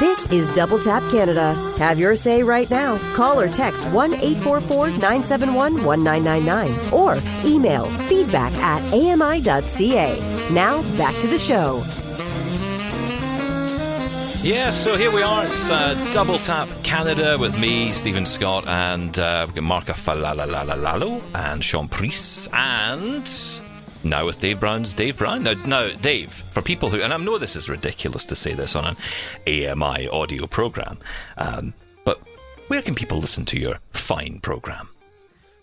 This is Double Tap Canada. Have your say right now. Call or text 1 844 971 1999 or email feedback at ami.ca. Now, back to the show. Yeah, so here we are. It's uh, Double Tap Canada with me, Stephen Scott, and uh, Marca Falalalalo and Shaun Preece, and now with Dave Brown's Dave Brown. Now, now, Dave, for people who, and I know this is ridiculous to say this on an AMI audio program, um, but where can people listen to your fine program?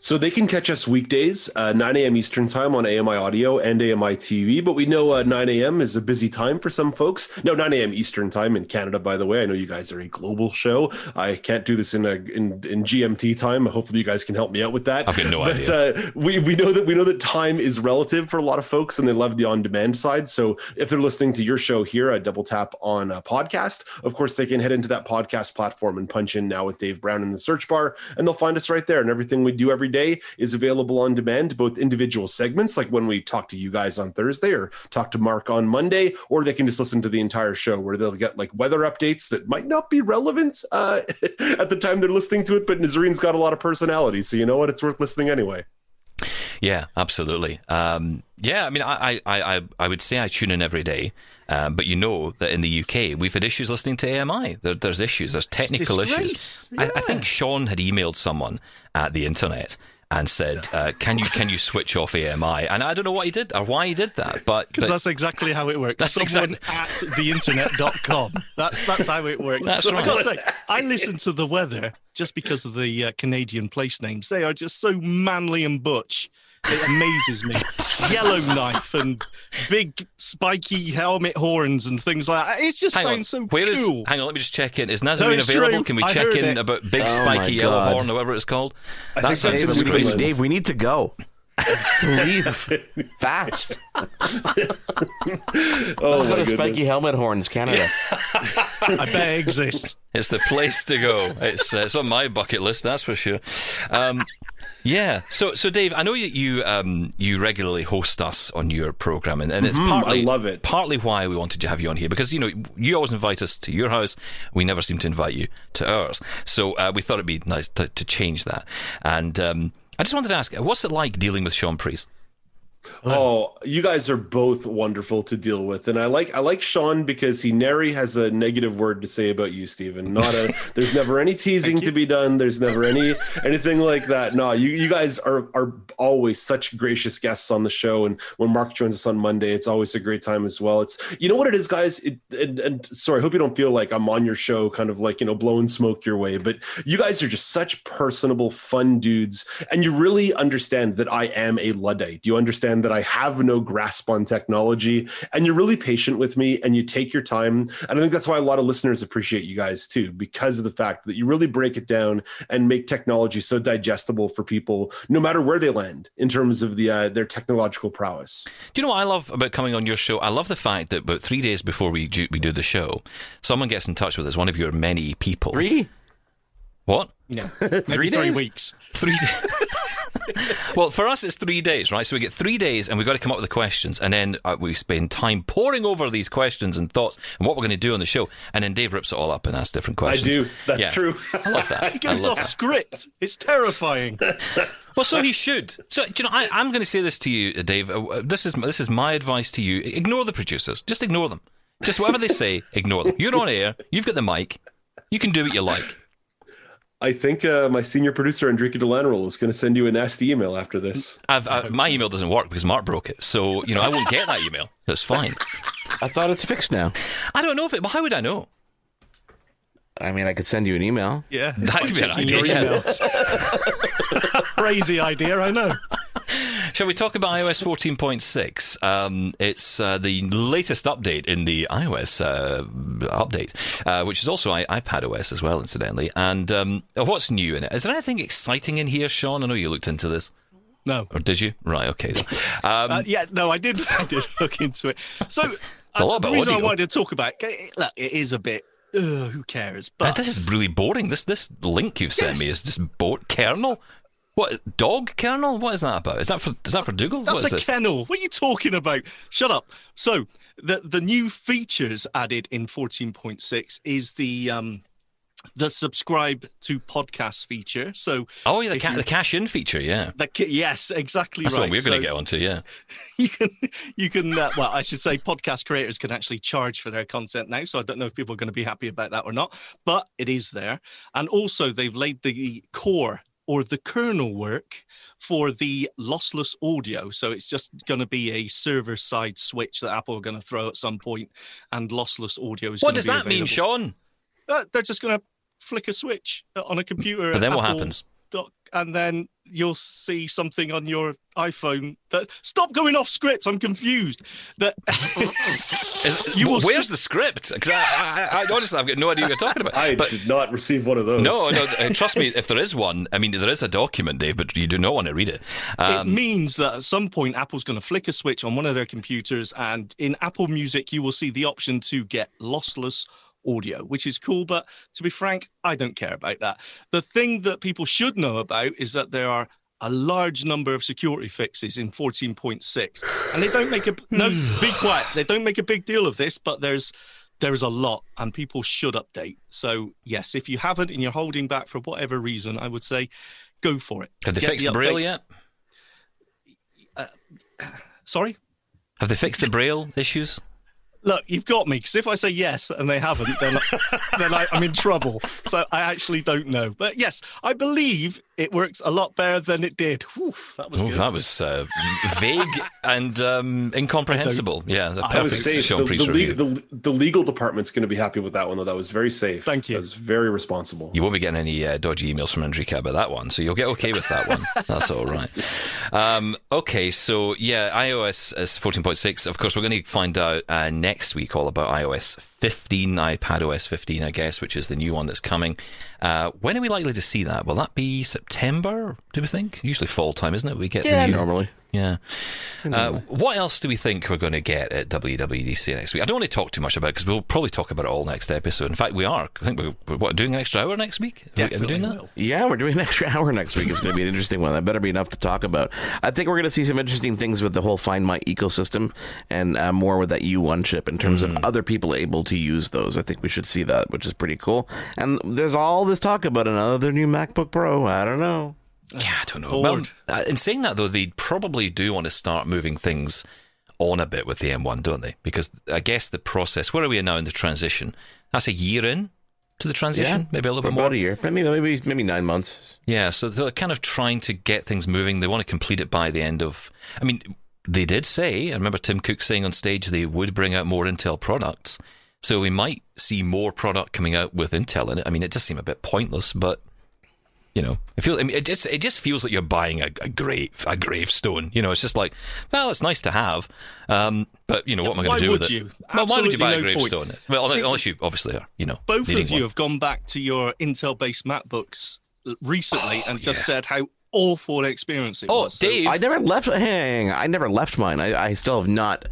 So they can catch us weekdays, uh, 9 a.m. Eastern time on AMI Audio and AMI TV. But we know uh, 9 a.m. is a busy time for some folks. No, 9 a.m. Eastern time in Canada, by the way. I know you guys are a global show. I can't do this in a in, in GMT time. Hopefully, you guys can help me out with that. I've got no but, idea. Uh, we we know that we know that time is relative for a lot of folks, and they love the on-demand side. So if they're listening to your show here at Double Tap on a podcast, of course they can head into that podcast platform and punch in now with Dave Brown in the search bar, and they'll find us right there. And everything we do every day is available on demand, both individual segments, like when we talk to you guys on Thursday or talk to Mark on Monday, or they can just listen to the entire show where they'll get like weather updates that might not be relevant uh, [LAUGHS] at the time they're listening to it. But Nazarine's got a lot of personality, so you know what? It's worth listening anyway. Yeah, absolutely. Um, yeah, I mean, I, I, I, I would say I tune in every day, um, but you know that in the UK we've had issues listening to AMI. There, there's issues, there's technical issues. disgrace. I, I think Shaun had emailed someone at the internet and said, uh, "Can you can you switch off AMI?" And I don't know what he did or why he did that, but, Because that's exactly how it works. That's Someone at theinternet.com. That's that's how it works. That's I right. gotta say, I listen to the weather just because of the uh, Canadian place names. They are just so manly and butch. It amazes me. Yellow knife and big spiky helmet horns and things like that. It just hang on, sounds so where is? cool. Hang on, let me just check in. Is Nazarene it's available? true. Can we I check in it. about big Oh spiky yellow horn, or whatever it's called? I that sounds that's Dave, New we, Dave, we need to go. [LAUGHS] Leave fast. [LAUGHS] Oh Let's my go to goodness. Spiky Helmet Horns, Canada. I bet it exists. It's the place to go. It's uh, it's on my bucket list, that's for sure. Um, yeah. So so Dave, I know you you, um, you regularly host us on your program, and, and it's partly I love it. Partly why we wanted to have you on here because you know you always invite us to your house. We never seem to invite you to ours. So uh, we thought it'd be nice to, to change that. And um, I just wanted to ask, what's it like dealing with Shaun Preece? Oh, you guys are both wonderful to deal with, and I like I like Shaun because he nary has a negative word to say about you, Stephen. Not a. [LAUGHS] there's never any teasing to be done. There's never any [LAUGHS] anything like that. No, you you guys are are always such gracious guests on the show, and when Mark joins us on Monday, it's always a great time as well. It's you know what it is, guys. It, and, and sorry, I hope you don't feel like I'm on your show, kind of like you know blowing smoke your way, but you guys are just such personable, fun dudes, and you really understand that I am a luddite. Do you understand that I have no grasp on technology, and you're really patient with me, and you take your time, and I think that's why a lot of listeners appreciate you guys too, because of the fact that you really break it down and make technology so digestible for people, no matter where they land in terms of the uh, their technological prowess. Do you know what I love about coming on your show? I love the fact that about three days before we do, we do the show, someone gets in touch with us, one of your many people. Three? What? No. Maybe [LAUGHS] three days? weeks. Three [LAUGHS] days. [LAUGHS] well, for us, it's three days, right? So we get three days, and we've got to come up with the questions, and then uh, we spend time poring over these questions and thoughts and what we're going to do on the show, and then Dave rips it all up and asks different questions. I do. That's Yeah. true. I love that. [LAUGHS] he goes off that. script. It's terrifying. [LAUGHS] Well, so he should. So, you know, I, I'm going to say this to you, Dave. Uh, This is this is my advice to you. Ignore the producers. Just ignore them. Just whatever they say, ignore them. You're on air. You've got the mic. You can do what you like. I think uh, my senior producer Enrique Delanroll is going to send you a nasty email after this. I've, I, my email doesn't work because Mark broke it. So, you know, I won't get that email. That's fine. I thought it's fixed now. I don't know if it. Well, how would I know? I mean, I could send you an email. Yeah. That could be an idea, your [LAUGHS] yeah. Crazy idea, I know. Shall we talk about iOS 14.6? Um, it's uh, the latest update in the iOS uh, update, uh, which is also I- iPad OS as well, incidentally. And um, what's new in it? Is there anything exciting in here, Shaun? I know you looked into this. No. Or did you? Right, okay. Um, Uh, yeah, no, I did. [LAUGHS] I did look into it. So a lot uh, about the reason I wanted to talk about it, look, it is a bit. Uh, who cares? Uh, But this is really boring. This this link you've sent me is just boat kernel. What dog kennel? What is that about? Is that for is that for Dougal? That's a this? kennel. What are you talking about? Shut up. So the the new features added in 14.6 is the um the subscribe to podcast feature. So oh, yeah, the, ca- you- the cash in feature. Yeah, the yes, exactly that's right. what we're going to get onto. Yeah. [LAUGHS] You can you can uh, well, I should say podcast creators can actually charge for their content now. So I don't know if people are going to be happy about that or not, but it is there. And also they've laid the core or the kernel work for the lossless audio. So it's just going to be a server side switch that Apple are going to throw at some point, and lossless audio is. What does that mean. Shaun? Uh, they're just going to flick a switch on a computer. But then at what happens? Doc- And then you'll see something on your iPhone that stop going off script. I'm confused. That [LAUGHS] Is, You will where's see- the script? 'Cause I, I, I honestly, I've got no idea what you're talking about. I but did not receive one of those. no, no, uh, trust me. If there is one, I mean, there is a document, Dave, but you do not want to read it. it Um, means that at some point Apple's going to flick a switch on one of their computers, and in Apple Music you will see the option to get lossless audio, which is cool. But to be frank, I don't care about that. The thing that people should know about is that there are a large number of security fixes in 14.6, and they don't make a no. [SIGHS] be quiet. They don't make a big deal of this, but there's there's a lot, and people should update. So yes, if you haven't and you're holding back for whatever reason, I would say go for it. have they Get fixed the braille update. yet? Uh, [SIGHS] sorry. Have they fixed the braille issues? Look, you've got me because if I say yes and they haven't, then then I, I'm in trouble. So I actually don't know. But yes, I believe it works a lot better than it did. Whew, that was Oh, good. that was uh, vague and um, incomprehensible. Yeah, the perfect safe. Shaun The, the, review. the, the legal department's going to be happy with that one, though. That was very safe. Thank you. That was very responsible. You won't be getting any uh, dodgy emails from Enrique about that one, so you'll get okay with that one. [LAUGHS] That's all right. Um, okay, so yeah, iOS is 14.6. Of course, we're going to find out uh, next week all about iOS 15, iPadOS 15, I guess, which is the new one that's coming. Uh, when are we likely to see that? Will that be September? Do we think? Usually fall time, isn't it? We get Yeah, new, normally. Yeah. Uh, what else do we think we're going to get at WWDC next week? I don't want to talk too much about it because we'll probably talk about it all next episode. In fact, we are. I think we're, we're what, doing an extra hour next week. Are we- Are we, Definitely doing that? Yeah, we're doing an extra [LAUGHS] hour next week. It's going to be an interesting one. That better be enough to talk about. I think we're going to see some interesting things with the whole Find My ecosystem and uh, more with that U1 chip in terms of other people able to use those. I think we should see that, which is pretty cool. And there's all this talk about another new MacBook Pro. I don't know. Yeah, I don't know. Bored. Well, uh, in saying that, though, they probably do want to start moving things on a bit with the M1, don't they? Because I guess the process. Where are we now in the transition? That's a year in to the transition, maybe a little bit about more. a year, maybe maybe maybe nine months. Yeah, so they're kind of trying to get things moving. They want to complete it by the end of. I mean, they did say. I remember Tim Cook saying on stage they would bring out more Intel products. So we might see more product coming out with Intel in it. I mean, it does seem a bit pointless, but you know, it feels. I mean, it just it just feels like you're buying a, a grave a gravestone. You know, it's just like, well, it's nice to have, um, but you know, what am I going to do would with it? you? Well, why would you Absolutely buy a no point. gravestone? Well, unless you obviously are. You know, Both of you one. have gone back to your Intel-based MacBooks recently Oh, and just said how awful an experience it Oh, was. So- Dave. I never left. Hang, I never left mine. I, I still have not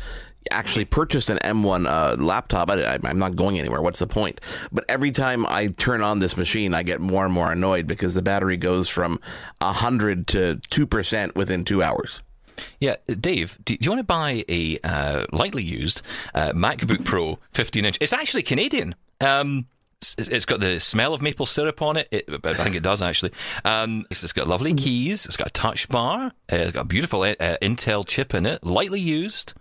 actually purchased an M1 uh, laptop. I, I'm not going anywhere. What's the point? But every time I turn on this machine, I get more and more annoyed because the battery goes from hundred to two percent within two hours. Yeah, Dave, do, you want to buy a uh, lightly used uh, MacBook Pro 15 inch? It's actually Canadian. Um, it's- got the smell of maple syrup on it. it I think it does actually. Um, it's, got lovely keys. It's got a touch bar. Uh, it's got a beautiful uh, Intel chip in it. Lightly used.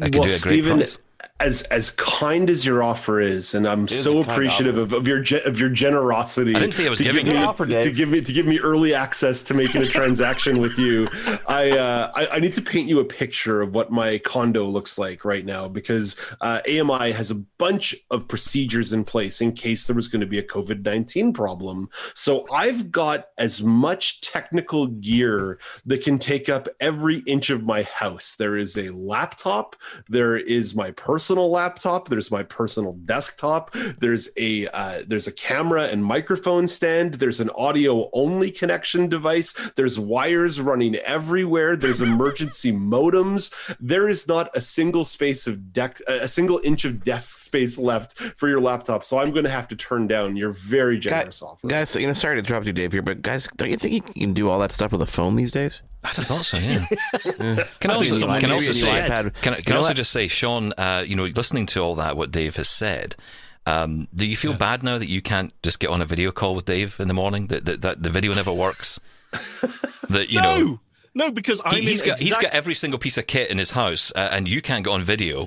I could well, do a great Stephen, price. As as kind as your offer is, and I'm so appreciative of, of your ge- of your generosity. I didn't say I was to giving give me an offer, to Dave. give me to give me early access to making a transaction with you. I, uh, I I need to paint you a picture of what my condo looks like right now because uh, AMI has a bunch of procedures in place in case there was going to be a COVID nineteen problem. So I've got as much technical gear that can take up every inch of my house. There is a laptop. There is my personal personal laptop. There's my personal desktop. There's a uh, there's a camera and microphone stand. There's an audio only connection device. There's wires running everywhere. There's [LAUGHS] emergency modems. There is not a single space of deck, a single inch of desk space left for your laptop. So I'm going to have to turn down your very generous offer. Guys, you know, sorry to interrupt you, Dave, here, but guys, don't you think you can do all that stuff with a phone these days? I'd thought so, yeah. [LAUGHS] Can I I also, can also in say, can I, can You I know also just say, Shaun, uh, you know, listening to all that, what Dave has said, um, do you feel bad now that you can't just get on a video call with Dave in the morning? That, that, that the video never works? [LAUGHS] that, you no, know, no, because he, has got, he's exact- got every single piece of kit in his house uh, and you can't get on video.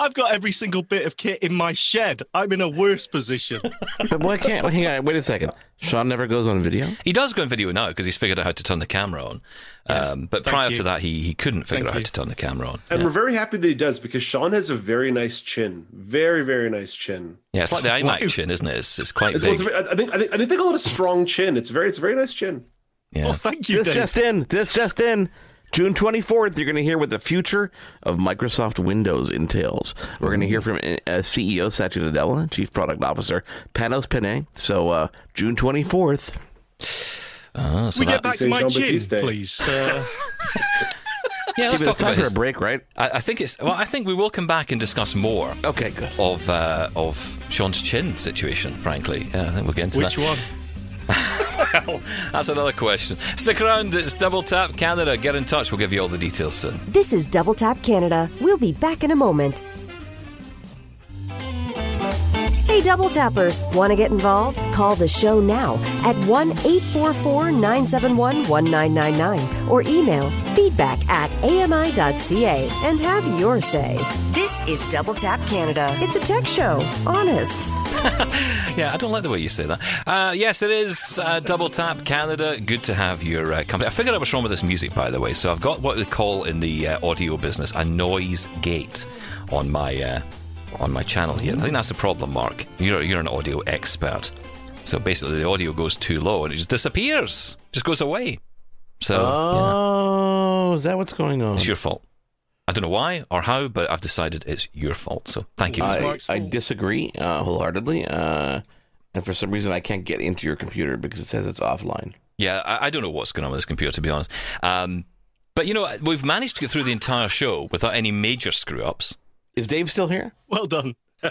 I've got every single bit of kit in my shed. I'm in a worse position. [LAUGHS] But why can't? Hang on, wait a second. Shaun never goes on video. He does go on video now because he's figured out how to turn the camera on. Um, but Thank prior you. to that, he, he couldn't figure Thank out how to turn the camera on. And yeah. we're very happy that he does because Shaun has a very nice chin. Very, very nice chin. Yeah, it's like the iMac chin, isn't it? It's, it's quite It's, well, big. it's, I think I think I think they call it a strong chin. It's very it's a very nice chin. Yeah. Oh, thank you, This Dave. just in. This just in. June 24th, you're going to hear what the future of Microsoft Windows entails. We're going to hear from uh, CEO Satya Nadella, Chief Product Officer Panos Panay. So, uh, June 24th. Ah, so we that- get back to Say my Jean chin, Baptiste. please. Uh, [LAUGHS] yeah, let's Stephen, talk it's time about for his, a break, right? I, I think it's. Well, I think we will come back and discuss more Okay, good. of uh, of Shaun's chin situation. Frankly, yeah, I think we'll get into which that. one? Well, that's another question. Stick around. It's Double Tap Canada. Get in touch. We'll give you all the details soon. This is Double Tap Canada. We'll be back in a moment. Double Tappers, want to get involved? Call the show now at 1 844 971 1999 or email feedback at ami.ca and have your say. This is Double Tap Canada. It's a tech show, honest. [LAUGHS] Yeah, I don't like the way you say that. Uh, yes, it is uh, Double Tap Canada. Good to have your uh, company. I figured out what's wrong with this music, by the way. So I've got what we call in the uh, audio business a noise gate on my uh, on my channel here. I think that's the problem, Mark. You're you're an audio expert. So basically, the audio goes too low and it just disappears, just goes away. So yeah, Oh, is that what's going on? it's your fault. I don't know why or how, but I've decided it's your fault. So thank you for I, Mark's I disagree uh, wholeheartedly. Uh, and for some reason, I can't get into your computer because it says it's offline. Yeah, I, I don't know what's going on with this computer, to be honest. Um, but you know, we've managed to get through the entire show without any major screw ups. Is Dave still here? Well done. [LAUGHS]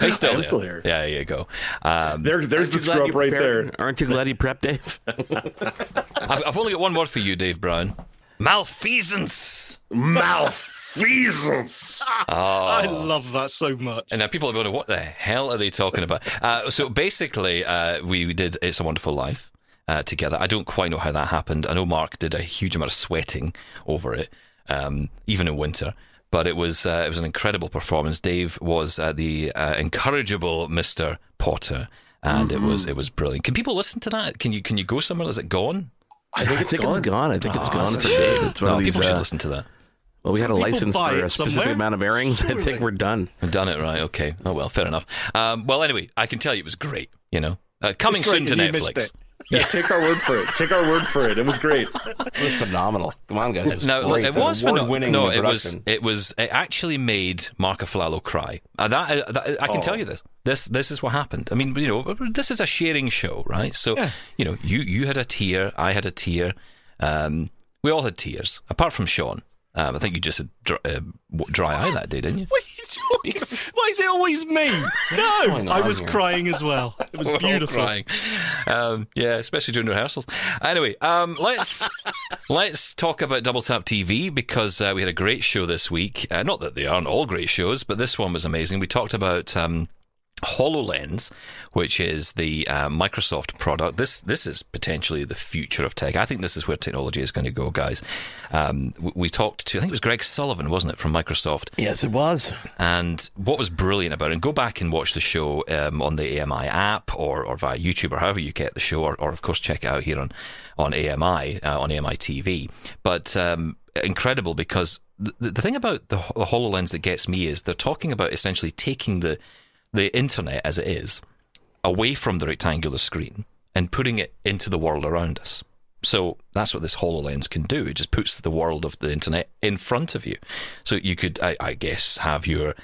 He's still, I'm here. still here. Yeah, there you go. Um, There, there's the Aren't you glad screw you up right prepared? there. Aren't you glad you prepped, Dave? [LAUGHS] I've, I've only got one word for you, Dave Brown. Malfeasance. Malfeasance. [LAUGHS] I love that so much. And now people are going, what the hell are they talking about? Uh, so basically, uh, we did It's a Wonderful Life uh, together. I don't quite know how that happened. I know Mark did a huge amount of sweating over it, um, even in winter. But it was uh, it was an incredible performance. Dave was uh, the uh, incorrigible Mister Potter, and it was it was brilliant. Can people listen to that? Can you can you go somewhere? Is it gone? I think I it's think gone. it's gone. I think it's Oh, gone for a. Dave. It's one No, of these. people should uh, listen to that. well, we had a license for a specific somewhere? amount of airings. I think we're done. I've done it right. Okay. Oh well, fair enough. Um, well, anyway, I can tell you it was great. You know, uh, coming soon to and you missed Netflix. It. Yeah, take our word for it. Take our word for it. It was great. It was phenomenal. Come on, guys. It was No, look, great. it was An pheno- award-winning No, it was. It was. It actually made Mark Aflalo cry. Uh, that, uh, that- I can tell you this. This this is what happened. I mean, you know, this is a sharing show, right? So, you know, you you had a tear, I had a tear. Um, we all had tears, apart from Sean. Um, I think you just had dry, uh, dry eye that day, didn't you? What are you talking? Why is it always me? No, [LAUGHS] I was crying as well. It was [LAUGHS] We're beautiful. crying. Um, yeah, especially during rehearsals. Anyway, um, let's [LAUGHS] let's talk about Double Tap TV because uh, we had a great show this week. Uh, not that they aren't all great shows, but this one was amazing. We talked about. Um, HoloLens, which is the uh, Microsoft product. This this is potentially the future of tech. I think this is where technology is going to go, guys. Um, we, we talked to I think it was Greg Sullivan, wasn't it, from Microsoft? Yes, it was. And what was brilliant about it, and go back and watch the show um, on the AMI app or, or via YouTube or however you get the show, or, or of course check it out here on, on AMI, uh, on AMI TV. But um, incredible because the, the thing about the, the HoloLens that gets me is they're talking about essentially taking the, the internet as it is away from the rectangular screen and putting it into the world around us. So that's what this HoloLens can do. It just puts the world of the internet in front of you. So you could, I, I guess, have your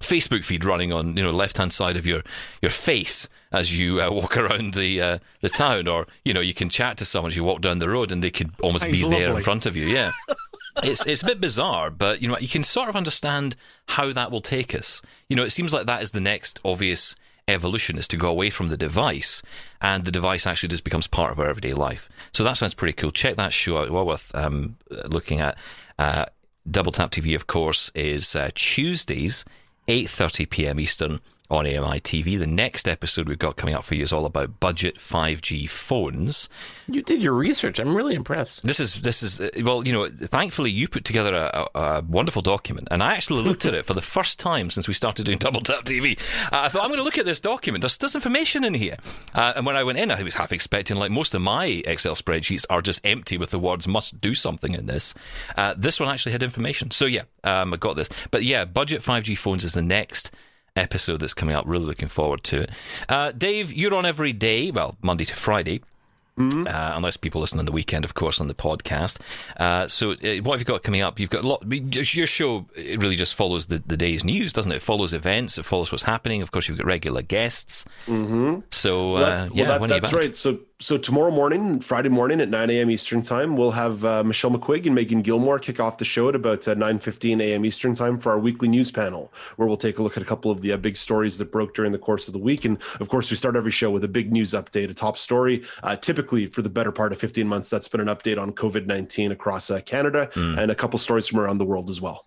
Facebook feed running on you know left hand side of your your face as you uh, walk [LAUGHS] around the uh, the town, or you know you can chat to someone as you walk down the road, and they could almost Sounds be there in front of you. Yeah. [LAUGHS] it's it's a bit bizarre, but you know you can sort of understand how that will take us. You know, it seems like that is the next obvious evolution is to go away from the device, and the device actually just becomes part of our everyday life. So that sounds pretty cool. Check that show out. Well worth um, looking at. Uh, Double Tap TV, of course, is uh, Tuesdays, 8:30 p.m. Eastern on AMI TV. The next episode we've got coming up for you is all about budget 5G phones. You did your research. I'm really impressed. This is this is uh, well, you know. Thankfully, you put together a, a, a wonderful document, and I actually looked at it for the first time since we started doing Double Tap TV. Uh, I thought I'm going to look at this document. There's there's information in here, uh, and when I went in, I was half expecting like most of my Excel spreadsheets are just empty with the words "must do something" in this. Uh, this one actually had information, so yeah, um, I got this. But yeah, budget 5G phones is the next episode that's coming up. Really looking forward to it. Uh, Dave, you're on every day, well, Monday to Friday. Uh, unless people listen on the weekend, of course, on the podcast. Uh, so, uh, what have you got coming up? You've got a lot. Your show it really just follows the, the day's news, doesn't it? It follows events. It follows what's happening. Of course, you've got regular guests. Mm-hmm. So, uh, Well, yeah, that- when are you that's back? right. So, so tomorrow morning, Friday morning at 9 a.m. Eastern time, we'll have uh, Michelle McQuigge and Megan Gilmore kick off the show at about uh, 9:15 a.m. Eastern time for our weekly news panel, where we'll take a look at a couple of the uh, big stories that broke during the course of the week. And of course, we start every show with a big news update, a top story. Uh, typically, for the better part of 15 months, that's been an update on COVID-19 across uh, Canada Hmm. and a couple stories from around the world as well.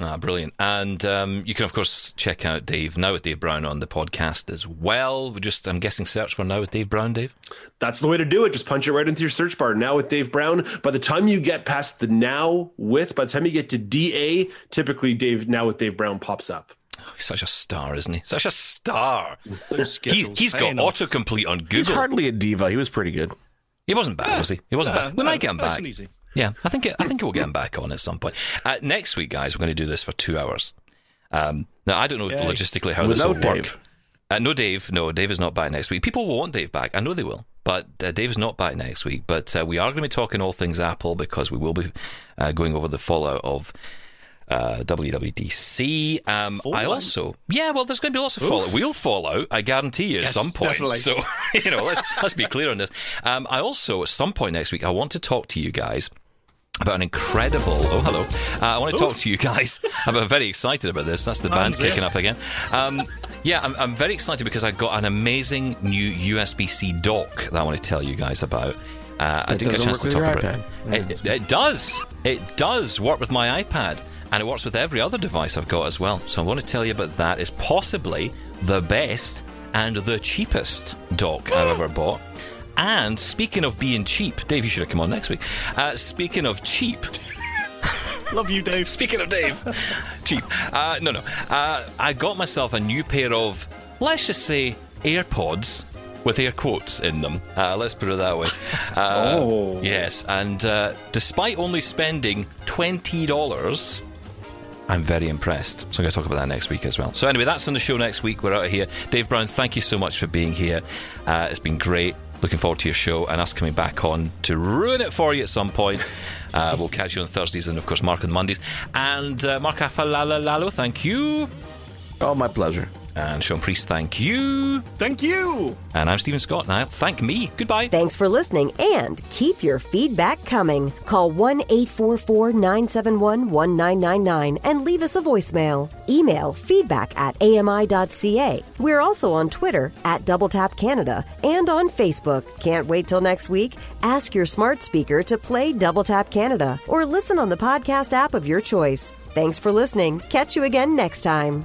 Ah, brilliant. And um, you can, of course, check out Dave Now with Dave Brown on the podcast as well. We just, I'm guessing, search for Now with Dave Brown, Dave. That's the way to do it. Just punch it right into your search bar. Now with Dave Brown. By the time you get past the now with, by the time you get to DA, typically Dave now with Dave Brown pops up. He's such a star, isn't he? Such a star. [LAUGHS] Those He's, he's got autocomplete on Google. He's hardly a diva. He was pretty good. He wasn't bad, was he? He wasn't Yeah, bad. We no, might get him nice back. Yeah, I think it, I think we'll get him back on at some point. Uh, next week, guys, we're going to do this for two hours. Um, now, I don't know logistically how this will Without work. Uh, no, Dave. No, Dave is not back next week. People will want Dave back. I know they will. But uh, Dave is not back next week. But uh, we are going to be talking all things Apple because we will be uh, going over the fallout of uh, WWDC. Um, I also, yeah, well, there's going to be lots of fallout. We'll fall out, I guarantee you, at Yes, some point. definitely. So, [LAUGHS] you know, let's let's be clear on this. Um, I also, at some point next week, I want to talk to you guys about an incredible. Oh, hello! Uh, I want to talk to you guys. [LAUGHS] I'm very excited about this. That's the band kicking up again. Um, yeah, I'm, I'm very excited because I got an amazing new USB-C dock that I want to tell you guys about. Uh, I didn't get a chance to talk about your it. It, it does. It does work with my iPad, and it works with every other device I've got as well. So I want to tell you about that. It's possibly the best and the cheapest dock I've ever bought. And speaking of being cheap, Dave, you should have come on next week. Uh, speaking of cheap, [LAUGHS] Love you, Dave. [LAUGHS] Speaking of Dave, cheap. Uh, no, no. Uh, I got myself a new pair of, let's just say, AirPods with air quotes in them. Uh, let's put it that way. [LAUGHS] Uh, Oh. Yes, and uh, despite only spending twenty dollars. I'm very impressed. So I'm going to talk about that next week as well. So anyway, that's on the show next week. We're out of here. Dave Brown, thank you so much for being here. Uh, it's been great. Looking forward to your show and us coming back on to ruin it for you at some point. Uh, we'll catch you on Thursdays and, of course, Mark on Mondays. And uh, Mark Afalalalo, thank you. Oh, my pleasure. And Shaun Preece, thank you. Thank you. And I'm Stephen Scott. Now, thank me. Goodbye. Thanks for listening and keep your feedback coming. Call 1 844 971 1999 and leave us a voicemail. Email feedback at ami.ca. We're also on Twitter at Double Tap Canada and on Facebook. Can't wait till next week? Ask your smart speaker to play Double Tap Canada or listen on the podcast app of your choice. Thanks for listening. Catch you again next time.